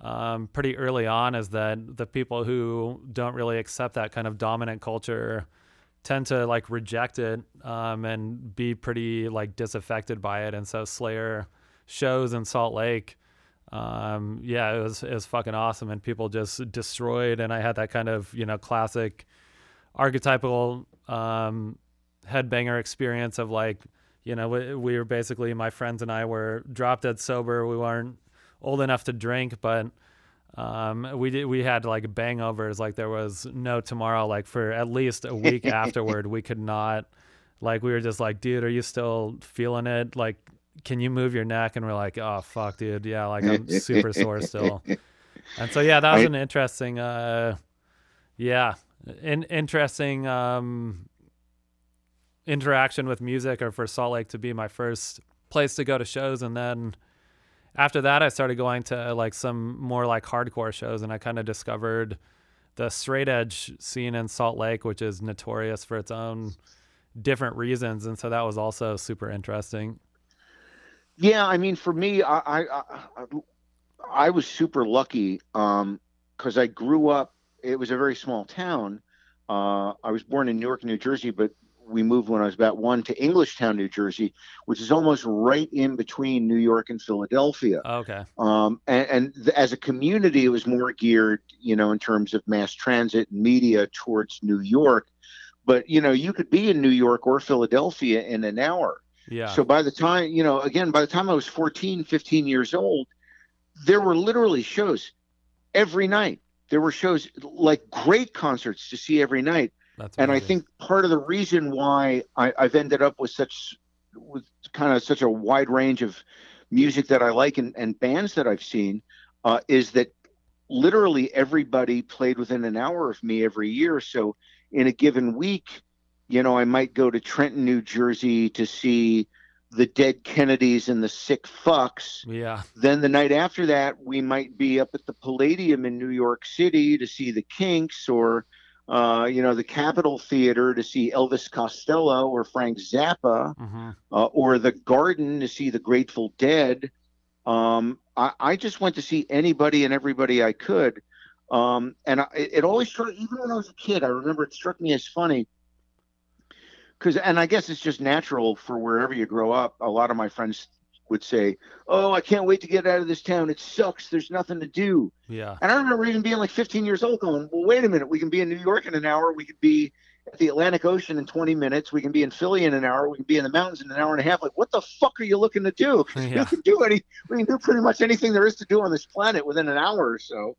Speaker 1: um, pretty early on is that the people who don't really accept that kind of dominant culture tend to like reject it um, and be pretty like disaffected by it. And so Slayer shows in Salt Lake, um, yeah, it was it was fucking awesome, and people just destroyed. And I had that kind of you know classic archetypal um, headbanger experience of like you know we, we were basically my friends and I were drop dead sober. We weren't old enough to drink, but um, we did we had like bangovers like there was no tomorrow like for at least a week afterward we could not like we were just like dude are you still feeling it like can you move your neck? And we're like oh fuck dude. Yeah like i'm super sore still. And so yeah that was an interesting uh yeah in, interesting um interaction with music or for salt lake to be my first place to go to shows. And then after that, I started going to like some more like hardcore shows, and I kind of discovered the straight edge scene in Salt Lake, which is notorious for its own different reasons, and so that was also super interesting.
Speaker 2: Yeah, I mean, for me, I I, I, I was super lucky because um, I grew up. It was a very small town. Uh, I was born in Newark, New Jersey, but we moved when I was about one to Englishtown, New Jersey, which is almost right in between New York and Philadelphia.
Speaker 1: Okay.
Speaker 2: Um, and, and th- as a community, it was more geared, you know, in terms of mass transit and media towards New York. But you know, you could be in New York or Philadelphia in an hour.
Speaker 1: Yeah.
Speaker 2: So by the time, you know, again, by the time I was 14, 15 years old, there were literally shows every night. There were shows like great concerts to see every night that's and I think part of the reason why I, have ended up with such with kind of such a wide range of music that I like and, and bands that I've seen uh, is that literally everybody played within an hour of me every year. So in a given week, you know, I might go to Trenton, New Jersey to see the dead Kennedys and the sick fucks.
Speaker 1: Yeah.
Speaker 2: Then the night after that, we might be up at the Palladium in New York City to see the Kinks or uh, you know, the Capitol Theater to see Elvis Costello or Frank Zappa, mm-hmm. uh, or the Garden to see the Grateful Dead. Um, I, I, just went to see anybody and everybody I could. Um, and I, it always struck, even when I was a kid, I remember it struck me as funny. Because, and I guess it's just natural for wherever you grow up. A lot of my friends would say, "Oh, I can't wait to get out of this town. It sucks. There's nothing to do."
Speaker 1: Yeah.
Speaker 2: And I remember even being like 15 years old, going, "Well, wait a minute. We can be in New York in an hour. We could be at the Atlantic Ocean in 20 minutes. We can be in Philly in an hour. We can be in the mountains in an hour and a half. Like, what the fuck are you looking to do? Yeah. You can do any. We can do pretty much anything there is to do on this planet within an hour or so."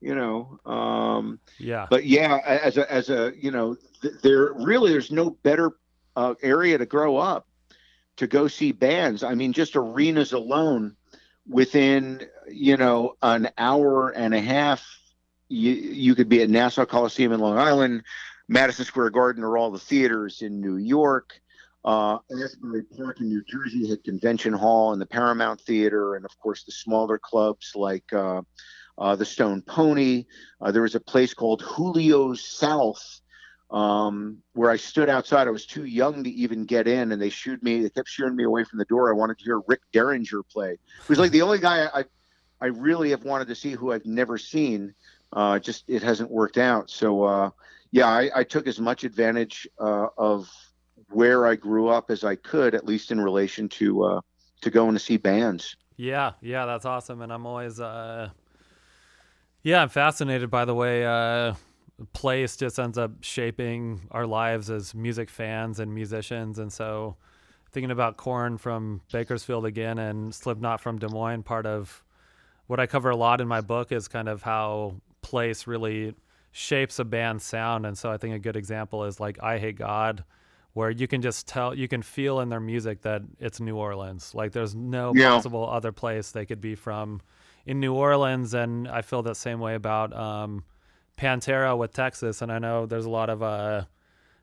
Speaker 2: You know. Um,
Speaker 1: yeah.
Speaker 2: But yeah, as a as a you know, th- there really there's no better uh, area to grow up to go see bands. I mean, just arenas alone within, you know, an hour and a half, you, you could be at Nassau Coliseum in Long Island, Madison Square Garden, or all the theaters in New York. Uh, Asbury Park in New Jersey had Convention Hall and the Paramount Theater, and of course the smaller clubs like uh, uh, the Stone Pony. Uh, there was a place called Julio's South um, where I stood outside. I was too young to even get in, and they shooed me. They kept sheering me away from the door. I wanted to hear Rick Derringer play. He was like the only guy I, I really have wanted to see who I've never seen. Uh, just it hasn't worked out. So uh, yeah, I, I, took as much advantage uh, of where I grew up as I could, at least in relation to uh, to going to see bands.
Speaker 1: Yeah, yeah, that's awesome, and I'm always uh, yeah, I'm fascinated by the way uh, place just ends up shaping our lives as music fans and musicians. And so, thinking about Korn from Bakersfield again and Slipknot from Des Moines, part of what I cover a lot in my book is kind of how place really shapes a band's sound. And so, I think a good example is like Eyehategod. where you can just tell, you can feel in their music that it's New Orleans. Like, there's no yeah. possible other place they could be from in New Orleans. And I feel that same way about, um, Pantera with Texas, and I know there's a lot of uh,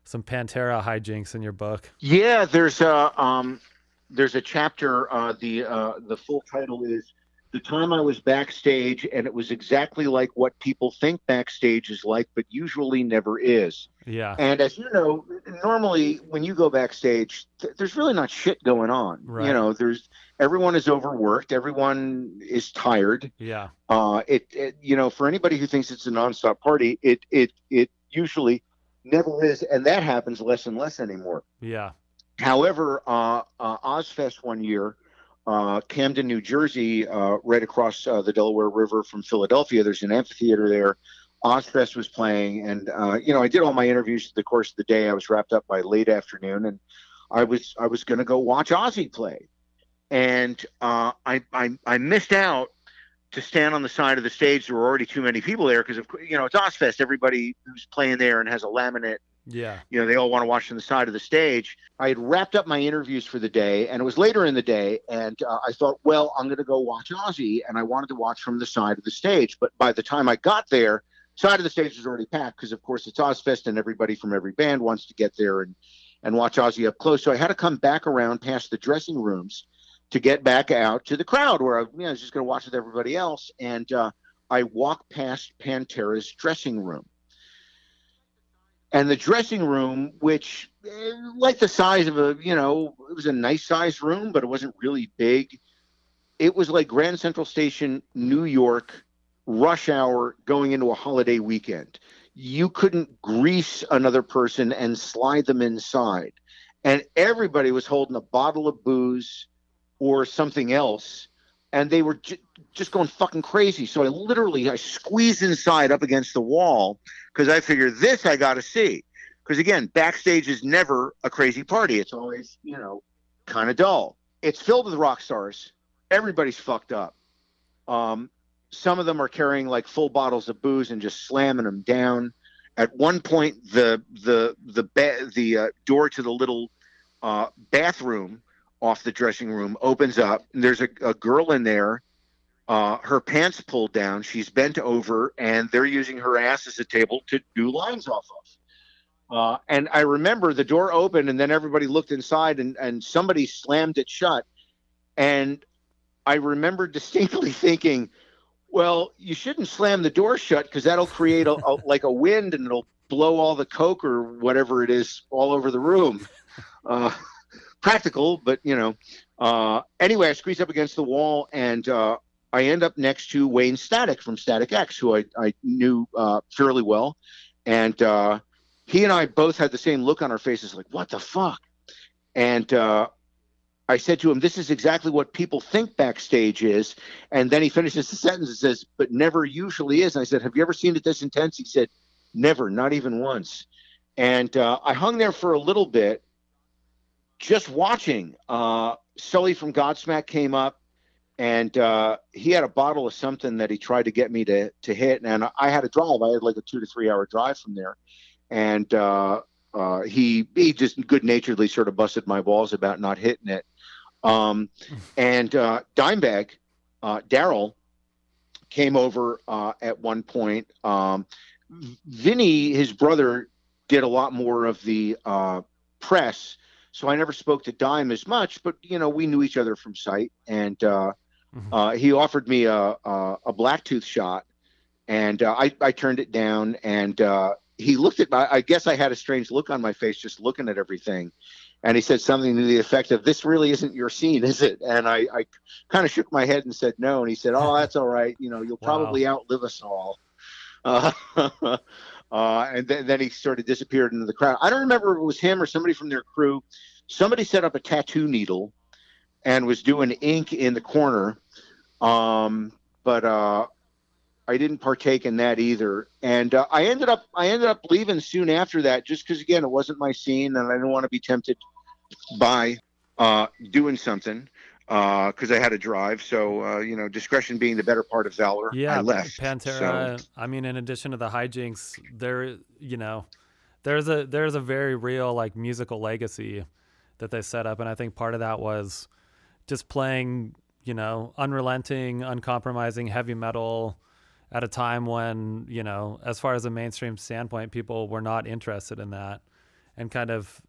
Speaker 1: some Pantera hijinks in your book.
Speaker 2: Yeah, there's a um, there's a chapter. Uh, the uh, the full title is "The Time I Was Backstage," and it was exactly like what people think backstage is like, but usually never is.
Speaker 1: Yeah.
Speaker 2: And as you know, normally when you go backstage, th- there's really not shit going on. Right. You know, there's everyone is overworked, everyone is tired.
Speaker 1: Yeah.
Speaker 2: Uh, it, it you know, for anybody who thinks it's a nonstop party, it it it usually never is, and that happens less and less anymore.
Speaker 1: Yeah.
Speaker 2: However, uh, uh, Ozzfest one year, uh, Camden, New Jersey, uh, right across uh, the Delaware River from Philadelphia, there's an amphitheater there Ozzfest was playing, and uh, you know, I did all my interviews the course of the day. I was wrapped up by late afternoon, and I was I was going to go watch Ozzy play, and uh, I, I I missed out to stand on the side of the stage. There were already too many people there because of you know it's Ozzfest. Everybody who's playing there and has a laminate.
Speaker 1: Yeah.
Speaker 2: You know, they all want to watch on the side of the stage. I had wrapped up my interviews for the day, and it was later in the day, and uh, I thought, well, I'm going to go watch Ozzy, and I wanted to watch from the side of the stage. But by the time I got there, side of the stage was already packed because, of course, it's Ozzfest and everybody from every band wants to get there and, and watch Ozzy up close. So I had to come back around past the dressing rooms to get back out to the crowd where I, you know, I was just going to watch with everybody else. And uh, I walked past Pantera's dressing room. And the dressing room, which, eh, like the size of a, you know, it was a nice sized room, but it wasn't really big. It was like Grand Central Station, New York, rush hour going into a holiday weekend. You couldn't grease another person and slide them inside. And everybody was holding a bottle of booze or something else. And they were j- just going fucking crazy. So I literally I squeezed inside up against the wall because I figured this I got to see. Because again, backstage is never a crazy party. It's always you know kind of dull. It's filled with rock stars. Everybody's fucked up. Um, some of them are carrying like full bottles of booze and just slamming them down. At one point, the the the ba- the uh, door to the little uh, bathroom off the dressing room opens up. And there's a, a girl in there. Uh, her pants pulled down. She's bent over, and they're using her ass as a table to do lines off of. Uh, and I remember the door opened, and then everybody looked inside, and, and somebody slammed it shut. And I remember distinctly thinking, well, you shouldn't slam the door shut because that'll create a, a, like a wind and it'll blow all the coke or whatever it is all over the room. Uh, practical, but you know. Uh, anyway, I squeeze up against the wall and uh, I end up next to Wayne Static from Static X, who I, I knew uh, fairly well. And uh, he and I both had the same look on our faces like, what the fuck? And uh, I said to him, This is exactly what people think backstage is. And then he finishes the sentence and says, But never usually is. And I said, Have you ever seen it this intense? He said, Never, not even once. And uh, I hung there for a little bit just watching. Uh, Sully from Godsmack came up and uh, he had a bottle of something that he tried to get me to, to hit. And I had a drive. I had like a two to three hour drive from there. And uh, he he just good naturedly sort of busted my balls about not hitting it. Um, and uh, Dimebag, uh, Darrell, came over uh, at one point. Um, Vinnie, his brother, did a lot more of the uh, press, so I never spoke to Dime as much. But you know, we knew each other from sight, and uh, mm-hmm. uh, he offered me a, a, a blacktooth shot, and uh, I, I turned it down. And uh, he looked at my. I guess I had a strange look on my face just looking at everything, and he said something to the effect of, "This really isn't your scene, is it?" And I, I kind of shook my head and said, "No." And he said, "Oh, that's all right. You know, you'll probably wow. outlive us all." Uh, uh, and then, then he sort of disappeared into the crowd. I don't remember if it was him or somebody from their crew. Somebody set up a tattoo needle and was doing ink in the corner. Um, but uh, I didn't partake in that either. And uh, I ended up I ended up leaving soon after that, just because again it wasn't my scene, and I didn't want to be tempted by uh, doing something because uh, I had to drive. So uh, you know, discretion being the better part of valor.
Speaker 1: Yeah,
Speaker 2: I left.
Speaker 1: Pantera. So. I mean, in addition to the hijinks, there you know, there's a there's a very real like musical legacy that they set up, and I think part of that was just playing you know unrelenting, uncompromising heavy metal at a time when you know, as far as a mainstream standpoint, people were not interested in that, and kind of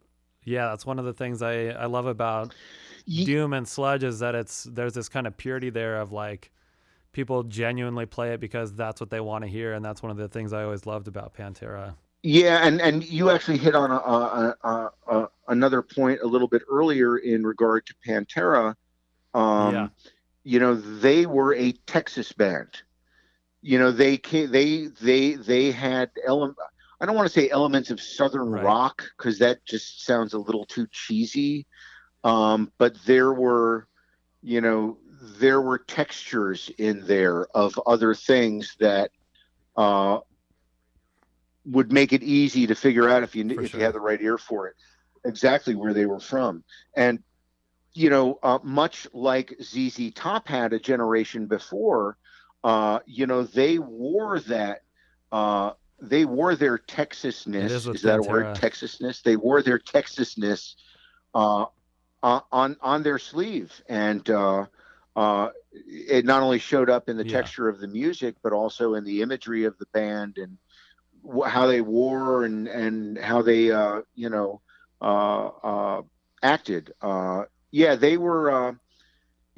Speaker 1: yeah, that's one of the things I I love about doom and sludge is that it's there's this kind of purity there of like people genuinely play it because that's what they want to hear and that's one of the things i always loved about pantera.
Speaker 2: Yeah and and you actually hit on a, a, a, a another point a little bit earlier in regard to pantera. Um, yeah. you know they were a texas band you know they they they they had element i don't want to say elements of southern right. rock because that just sounds a little too cheesy um, but there were, you know, there were textures in there of other things that uh, would make it easy to figure out if you for if sure. you had the right ear for it, exactly where they were from. And you know, uh, much like ZZ Top had a generation before, uh, you know, they wore that. Uh, they wore their Texasness. Is, is that a word? Texasness. They wore their Texasness uh, on on their sleeve, and uh, uh, it not only showed up in the yeah. texture of the music, but also in the imagery of the band and wh- how they wore and and how they uh, you know uh, uh, acted. Uh yeah, they were.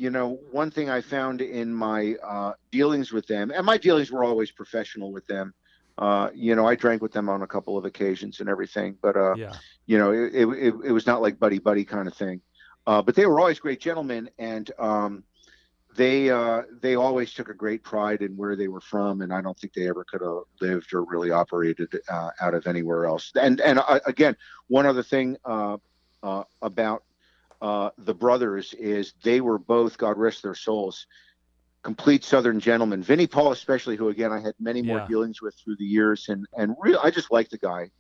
Speaker 2: You know, one thing I found in my dealings with them, and my dealings were always professional with them. you know, I drank with them on a couple of occasions and everything, but yeah. you know, it, it, it was not like buddy buddy kind of thing. Uh, but they were always great gentlemen, and um, they uh, they always took a great pride in where they were from, and I don't think they ever could have lived or really operated uh, out of anywhere else. And and uh, again, one other thing uh, uh, the brothers is they were both, God rest their souls, complete Southern gentlemen. Vinnie Paul, especially, who again I had many more yeah. dealings with through the years, and and real, I just like the guy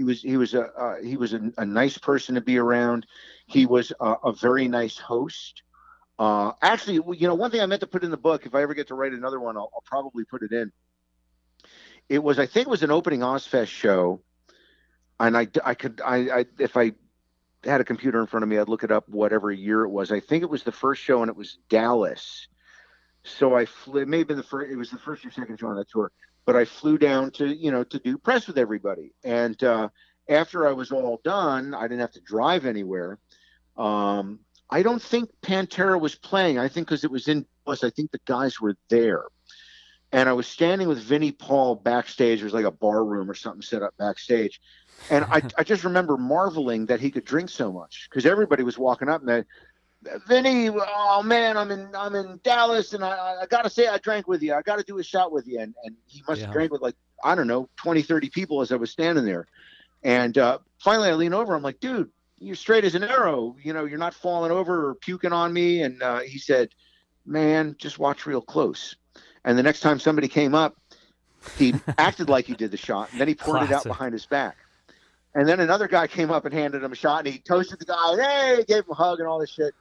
Speaker 2: he was he was a uh, he was a, a, nice person to be around. He was a, a very nice host. Uh, actually, you know, one thing I meant to put in the book, if I ever get to write another one, I'll, I'll probably put it in. It was, I think, it was an opening Ozzfest show, and I, I could, I, I, if I had a computer in front of me, I'd look it up. Whatever year it was, I think it was the first show, and it was Dallas. So I flew. It the first. It was the first or second show on that tour but I flew down to you know to do press with everybody. And uh, after I was all done, I didn't have to drive anywhere. Um, I don't think Pantera was playing. I think because it was in plus, I think the guys were there. And I was standing with Vinnie Paul backstage. There's like a bar room or something set up backstage. And I, I just remember marveling that he could drink so much because everybody was walking up and they, Vinnie, oh man, I'm in I'm in Dallas, and I, I got to say I drank with you. I got to do a shot with you, and and he must yeah. have drank with like I don't know 20, 30 people as I was standing there, and uh, finally I lean over. I'm like, dude, you're straight as an arrow. You know, you're not falling over or puking on me. And uh, he said, man, just watch real close. And the next time somebody came up, he acted like he did the shot, and then he poured Classic. it out behind his back. And then another guy came up and handed him a shot, and he toasted the guy. Hey, gave him a hug and all this shit.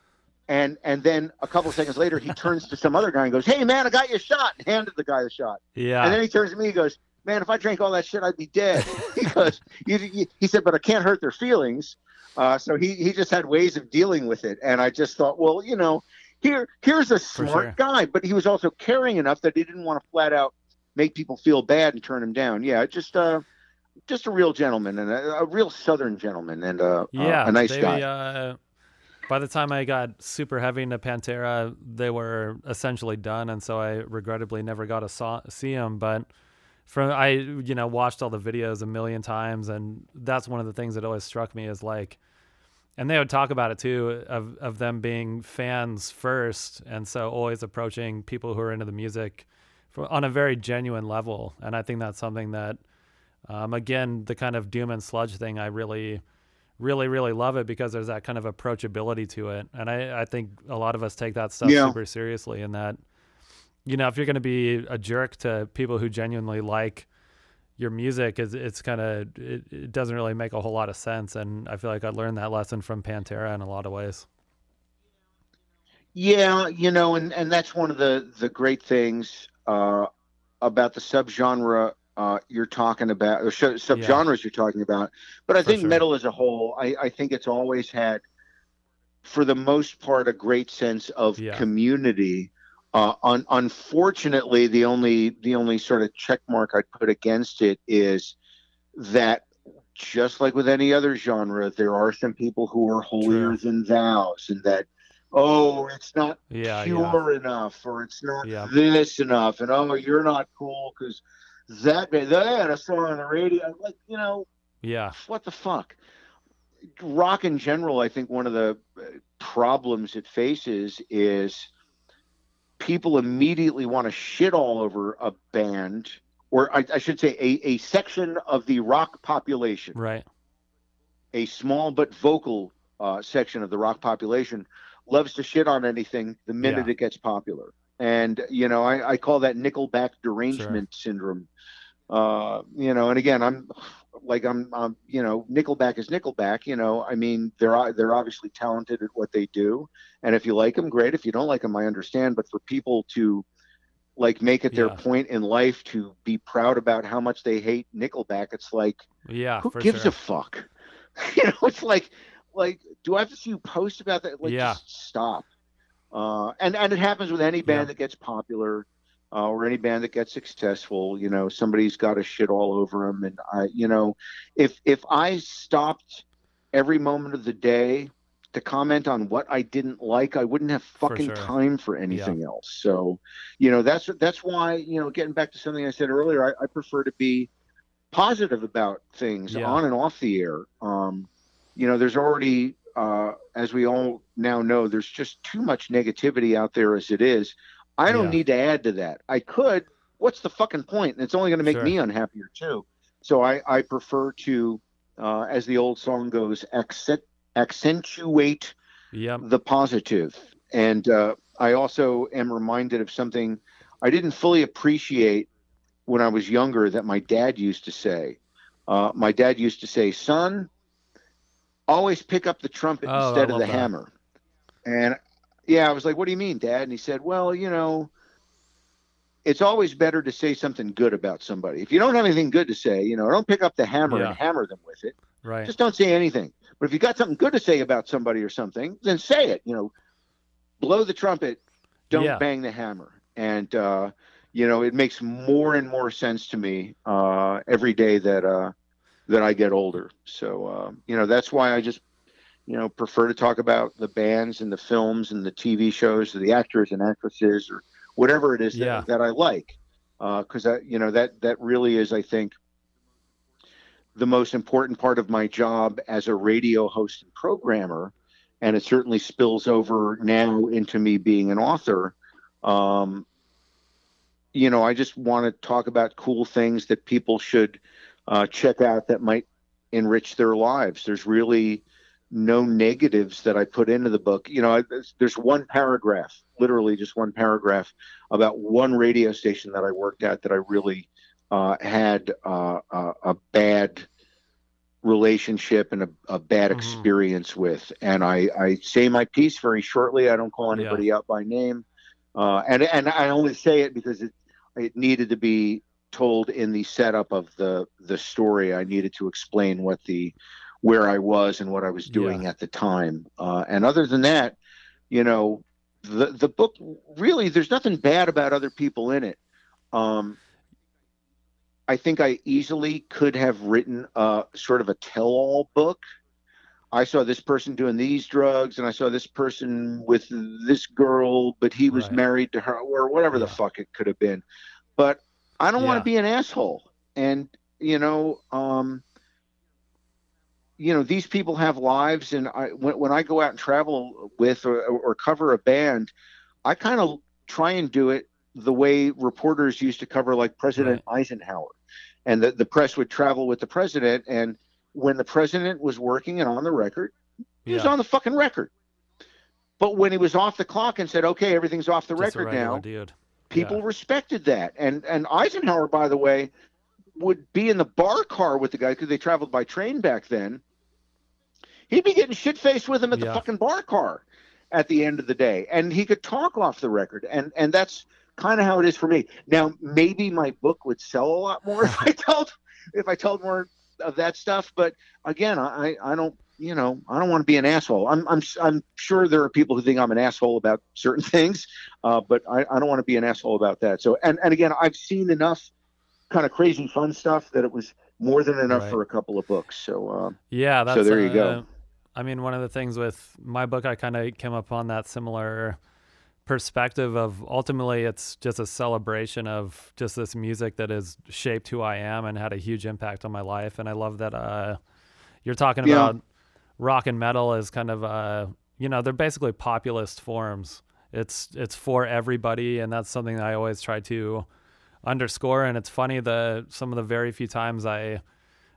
Speaker 2: And and then a couple of seconds later, he turns to some other guy and goes, "Hey man, I got you a shot." And handed the guy the shot.
Speaker 1: Yeah.
Speaker 2: And then he turns to me. He goes, "Man, if I drank all that shit, I'd be dead." he goes, he, he said, "But I can't hurt their feelings." Uh, so he he just had ways of dealing with it, and I just thought, well, you know, here here's a smart sure. guy, but he was also caring enough that he didn't want to flat out make people feel bad and turn him down. Yeah, just uh, just a real gentleman and a, a real Southern gentleman and uh,
Speaker 1: yeah,
Speaker 2: a nice
Speaker 1: they,
Speaker 2: guy.
Speaker 1: Uh, by the time I got super heavy into Pantera, they were essentially done, and so I regrettably never got to saw, see them. But from I you know watched all the videos a million times, and that's one of the things that always struck me is like, and they would talk about it too of of them being fans first, and so always approaching people who are into the music for, on a very genuine level, and I think that's something that, um, again, the kind of doom and sludge thing, I really. Really, really love it because there's that kind of approachability to it, and I, I think a lot of us take that stuff
Speaker 2: Yeah.
Speaker 1: super seriously. In that, you know, if you're going to be a jerk to people who genuinely like your music, it's, it's kind of it, it doesn't really make a whole lot of sense. And I feel like I learned that lesson from Pantera in a lot of ways.
Speaker 2: Yeah, you know, and and that's one of the the great things uh, about the subgenre uh, you're talking about, or subgenres you're talking about. But I
Speaker 1: For
Speaker 2: think
Speaker 1: sure.
Speaker 2: metal as a whole, I, I think it's always had, for the most part, a great sense of
Speaker 1: Yeah.
Speaker 2: community. Uh, un- unfortunately, the only the only sort of check mark I'd put against it is that just like with any other genre, there are some people who are holier
Speaker 1: True.
Speaker 2: than thous, and that oh, it's not
Speaker 1: Yeah, yeah,
Speaker 2: pure enough, or it's not
Speaker 1: Yeah.
Speaker 2: this enough, and oh, you're not cool because that they had a song on the radio. Like you know,
Speaker 1: yeah,
Speaker 2: what the fuck? Rock in general, I think one of the uh, problems it faces is people immediately want to shit all over a band, or I, I should say, a, a section of the rock population
Speaker 1: right,
Speaker 2: a small but vocal uh, section of the rock population loves to shit on anything the minute
Speaker 1: Yeah.
Speaker 2: it gets popular. And, you know, I, I call that Nickelback derangement syndrome. Uh, you know, and again, I'm like, I'm, I'm, you know, Nickelback is Nickelback. You know, I mean, they're they're obviously talented at what they do, and if you like them, great. If you don't like them, I understand. But for people to like make it their
Speaker 1: Yeah.
Speaker 2: point in life to be proud about how much they hate Nickelback, it's like,
Speaker 1: yeah.
Speaker 2: who gives
Speaker 1: sure.
Speaker 2: a fuck? you know, it's like, like, do I have to see you post about that? Like,
Speaker 1: Yeah.
Speaker 2: just stop. Uh, and and it happens with any band
Speaker 1: Yeah.
Speaker 2: that gets popular, uh, or any band that gets successful. You know, somebody's got a shit all over them. And I, you know, if if I stopped every moment of the day to comment on what I didn't like, I wouldn't have
Speaker 1: For
Speaker 2: fucking
Speaker 1: sure.
Speaker 2: time for anything else. So, you know, that's that's why you know, getting back to something I said earlier, I, I prefer to be positive about things
Speaker 1: Yeah.
Speaker 2: on and off the air. Um, you know, there's already, uh, as we all now know, there's just too much negativity out there as it is. I don't
Speaker 1: Yeah.
Speaker 2: need to add to that. I could. What's the fucking point? And it's only going to make
Speaker 1: Sure.
Speaker 2: me unhappier too. So I, I prefer to, uh, as the old song goes, accent, accentuate
Speaker 1: Yep.
Speaker 2: the positive. And uh, I also am reminded of something I didn't fully appreciate when I was younger that my dad used to say. Uh, my dad used to say, "Son, always pick up the trumpet
Speaker 1: Oh,
Speaker 2: instead of the
Speaker 1: that.
Speaker 2: hammer." And yeah, I was like, "What do you mean, Dad?" And he said, "Well, you know." It's always better to say something good about somebody. If you don't have anything good to say, you know, don't pick up the hammer
Speaker 1: Yeah.
Speaker 2: and hammer them with it
Speaker 1: Right.
Speaker 2: just don't say anything. But if you got something good to say about somebody or something, then say it. You know, blow the trumpet, don't
Speaker 1: Yeah.
Speaker 2: bang the hammer. And uh, you know, it makes more and more sense to me uh, every day that uh, that I get older. So uh, you know, that's why I just you know prefer to talk about the bands and the films and the TV shows, or the actors and actresses, or whatever it is that,
Speaker 1: Yeah.
Speaker 2: that I like. Because I, you know, that that really is, I think, the most important part of my job as a radio host and programmer, and it certainly spills over now into me being an author. Um, you know, I just want to talk about cool things that people should uh, check out that might enrich their lives. There's really no negatives that I put into the book. You know, I, there's, there's one paragraph, literally just one paragraph, about one radio station that I worked at that I really uh, had uh, a, a bad relationship and a, a bad
Speaker 1: Mhm.
Speaker 2: experience with. And I, I say my piece very shortly. I don't call
Speaker 1: Yeah.
Speaker 2: anybody out by name. Uh, and, and I only say it because it, it needed to be told in the setup of the, the story. I needed to explain what the, where I was and what I was doing at the time. Uh, and other than that, you know, the, the book really, there's nothing bad about other people in it. Um, I think I easily could have written a sort of a tell-all book. I saw this person doing these drugs, and I saw this person with this girl, but he was
Speaker 1: Right.
Speaker 2: married to her, or whatever the fuck it could have been. But I don't want to be an asshole. And you know, um, you know, these people have lives, and I when, when I go out and travel with or, or cover a band, I kind of try and do it the way reporters used to cover like President Eisenhower, and the, the press would travel with the president, and when the president was working and on the record, he was on the fucking record. But when he was off the clock and said, "Okay, everything's off the record now,"
Speaker 1: dude.
Speaker 2: People
Speaker 1: Yeah.
Speaker 2: respected that. And and Eisenhower, by the way, would be in the bar car with the guy because they traveled by train back then. He'd be getting shit faced with him at the fucking bar car at the end of the day, and he could talk off the record. And and that's kind of how it is for me. Now, maybe my book would sell a lot more if I told if I told more of that stuff. But again, I I don't. You know, I don't want to be an asshole. I'm, I'm, I'm sure there are people who think I'm an asshole about certain things, uh, but I, I don't want to be an asshole about that. So, and, and again, I've seen enough kind of crazy fun stuff that it was more than enough
Speaker 1: Right.
Speaker 2: for a couple of books. So, um,
Speaker 1: Yeah, that's
Speaker 2: there you
Speaker 1: uh,
Speaker 2: go.
Speaker 1: I mean, one of the things with my book, I kind of came upon that similar perspective of ultimately it's just a celebration of just this music that has shaped who I am and had a huge impact on my life. And I love that uh, you're talking
Speaker 2: Yeah.
Speaker 1: about rock and metal is kind of uh, you know they're basically populist forms. It's it's for everybody, and that's something that I always try to underscore. And it's funny the some of the very few times I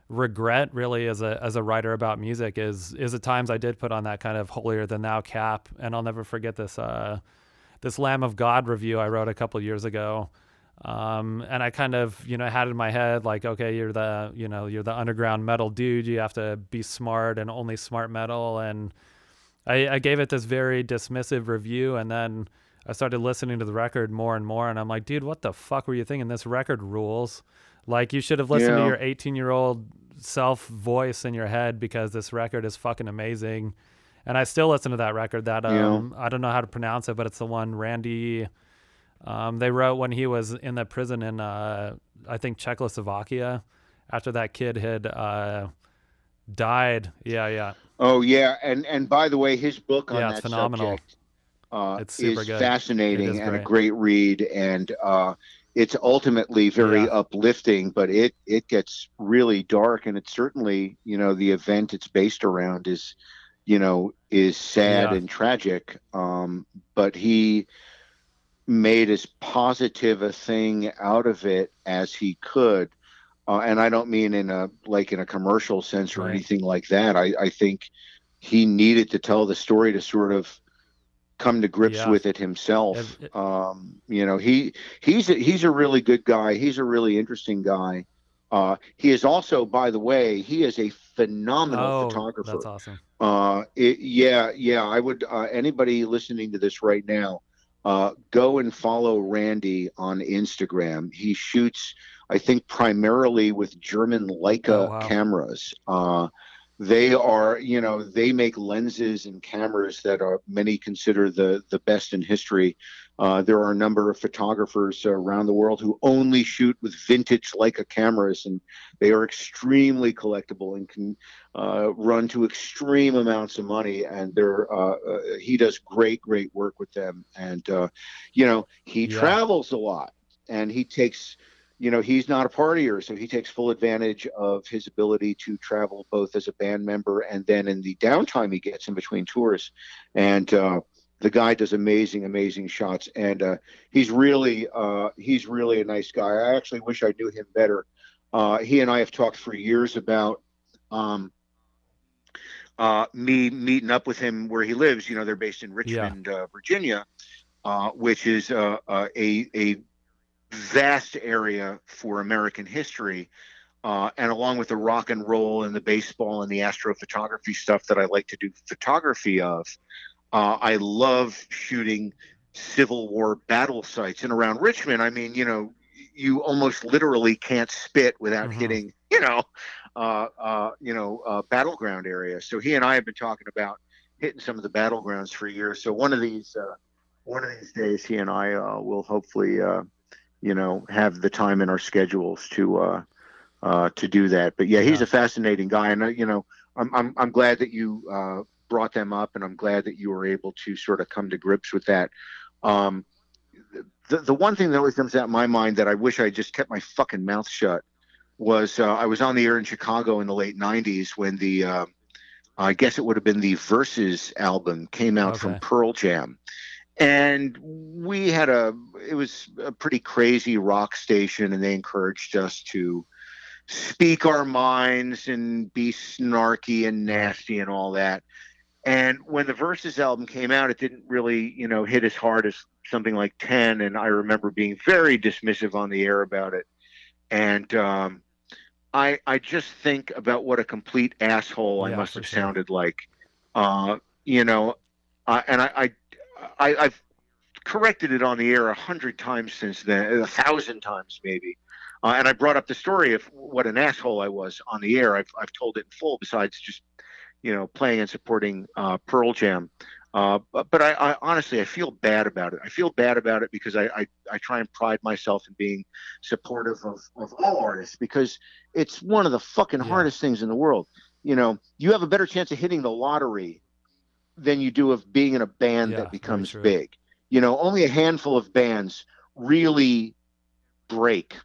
Speaker 1: regret really as a as a writer about music is is the times I did put on that kind of holier than thou cap and I'll never forget this uh this Lamb of God review I wrote a couple years ago um and I kind of you know had in my head like okay you're the you know you're the underground metal dude. You have to be smart and only smart metal. And I, I gave it this very dismissive review. And then I started listening to the record more and more. And I'm like dude what the fuck were you thinking? This record rules. Like you should have listened to your 18 year old self voice in your head because this record is fucking amazing. And I still listen to that record that
Speaker 2: Yeah.
Speaker 1: um I don't know how to pronounce it, but it's the one Randy um they wrote when he was in the prison in uh I think Czechoslovakia after that kid had uh died. Yeah, yeah.
Speaker 2: oh yeah. And, and by the way, his book on
Speaker 1: Yeah,
Speaker 2: that
Speaker 1: phenomenal.
Speaker 2: subject, uh,
Speaker 1: It's super
Speaker 2: is
Speaker 1: good.
Speaker 2: fascinating
Speaker 1: is
Speaker 2: and a
Speaker 1: great.
Speaker 2: great read. And, uh, it's ultimately very
Speaker 1: Yeah.
Speaker 2: uplifting, but it, it gets really dark. And it's certainly, you know, the event it's based around is, you know, is sad
Speaker 1: Yeah.
Speaker 2: and tragic. Um, but he made as positive a thing out of it as he could. Uh, and I don't mean in a like in a commercial sense or
Speaker 1: Right.
Speaker 2: anything like that. I, I think he needed to tell the story to sort of come to grips
Speaker 1: Yeah.
Speaker 2: with it himself. Um, you know, he he's a, he's a really good guy. He's a really interesting guy. Uh, he is also, by the way, he is a phenomenal
Speaker 1: Oh,
Speaker 2: photographer.
Speaker 1: that's awesome.
Speaker 2: Uh, it, yeah, yeah. I would uh, anybody listening to this right now, uh, go and follow Randy on Instagram. He shoots, I think, primarily with German Leica
Speaker 1: Oh, wow.
Speaker 2: cameras. Uh, they are, you know, they make lenses and cameras that are many consider the the best in history. Uh, there are a number of photographers around the world who only shoot with vintage Leica cameras, and they are extremely collectible and can uh, run to extreme amounts of money. And they're uh, uh, he does great, great work with them. And uh, you know, he
Speaker 1: Yeah.
Speaker 2: travels a lot, and he takes. You know, he's not a partier, so he takes full advantage of his ability to travel both as a band member and then in the downtime he gets in between tours. And uh, the guy does amazing, amazing shots, and uh, he's really, uh, he's really a nice guy. I actually wish I knew him better. Uh, he and I have talked for years about um, uh, me meeting up with him where he lives. You know, they're based in Richmond, uh, Virginia, uh, which is uh, uh, a a vast area for American history. Uh, and along with the rock and roll and the baseball and the astrophotography stuff that I like to do photography of, uh, I love shooting Civil War battle sites. And around Richmond, I mean, you know, you almost literally can't spit without
Speaker 1: Mhm.
Speaker 2: hitting, you know, uh, uh, you know, uh, battleground area. So he and I have been talking about hitting some of the battlegrounds for years. So one of these, uh, one of these days, he and I uh, will hopefully, uh, you know, have the time in our schedules to uh, uh, to do that. But yeah, he's
Speaker 1: Yeah.
Speaker 2: a fascinating guy, and uh, you know, I'm I'm I'm glad that you uh, brought them up, and I'm glad that you were able to sort of come to grips with that. Um, the the one thing that always comes out in my mind that I wish I just kept my fucking mouth shut was uh, I was on the air in Chicago in the late '90s when the uh, I guess it would have been the Vs. album came out okay. from Pearl Jam, and we had a it was a pretty crazy rock station, and they encouraged us to speak our minds and be snarky and nasty and all that. And when the Vs. album came out, it didn't really, you know, hit as hard as something like 10. And I remember being very dismissive on the air about it. And um, I, I just think about what a complete asshole yeah, I must have sure. sounded like. Uh, you know, uh, and I, I, I, I've corrected it on the air a hundred times since then, a thousand times maybe. Uh, and I brought up the story of what an asshole I was on the air. I've, I've told it in full, besides just, you know, playing and supporting uh, Pearl Jam. Uh, but, but I, I, honestly, I feel bad about it. I feel bad about it because I, I, I try and pride myself in being supportive of, of all artists because it's one of the fucking yeah. hardest things in the world. You know, you have a better chance of hitting the lottery than you do of being in a band yeah, that becomes big. You know, only a handful of bands really break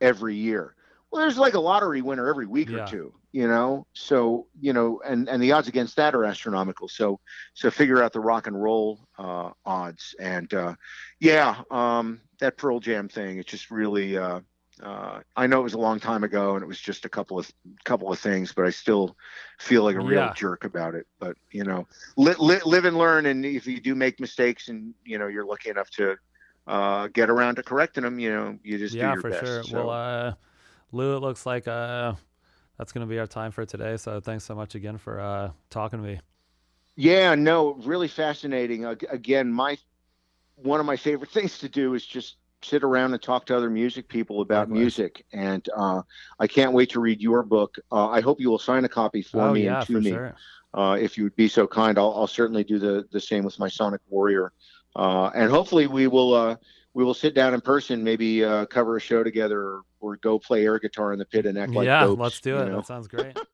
Speaker 2: every year. Well, there's like a lottery winner every week yeah. or two, you know. So you know, and and the odds against that are astronomical. So so figure out the rock and roll uh, odds, and uh, yeah, um, that Pearl Jam thing. It's just really. Uh, uh, I know it was a long time ago, and it was just a couple of couple of things, but I still feel like a real yeah. jerk about it. But you know, li- li- live and learn, and if you do make mistakes, and you know you're lucky enough to uh, get around to correcting them, you know, you just
Speaker 1: yeah,
Speaker 2: do your
Speaker 1: for
Speaker 2: best.
Speaker 1: sure.
Speaker 2: So.
Speaker 1: Well, uh, Lou, it looks like uh, that's going to be our time for today. So thanks so much again for uh, talking to me.
Speaker 2: Yeah, no, really fascinating. Again, my one of my favorite things to do is just sit around and talk to other music people about music. And uh, I can't wait to read your book. Uh, I hope you will sign a copy for
Speaker 1: oh,
Speaker 2: me
Speaker 1: yeah,
Speaker 2: and to me.
Speaker 1: Sure.
Speaker 2: Uh, if you would be so kind, I'll, I'll, certainly do the, the same with my Sonic Warrior uh, and hopefully we will uh, we will sit down in person, maybe uh, cover a show together, or, or, go play air guitar in the pit and act like
Speaker 1: yeah,
Speaker 2: dopes,
Speaker 1: let's do it.
Speaker 2: know?
Speaker 1: That sounds great.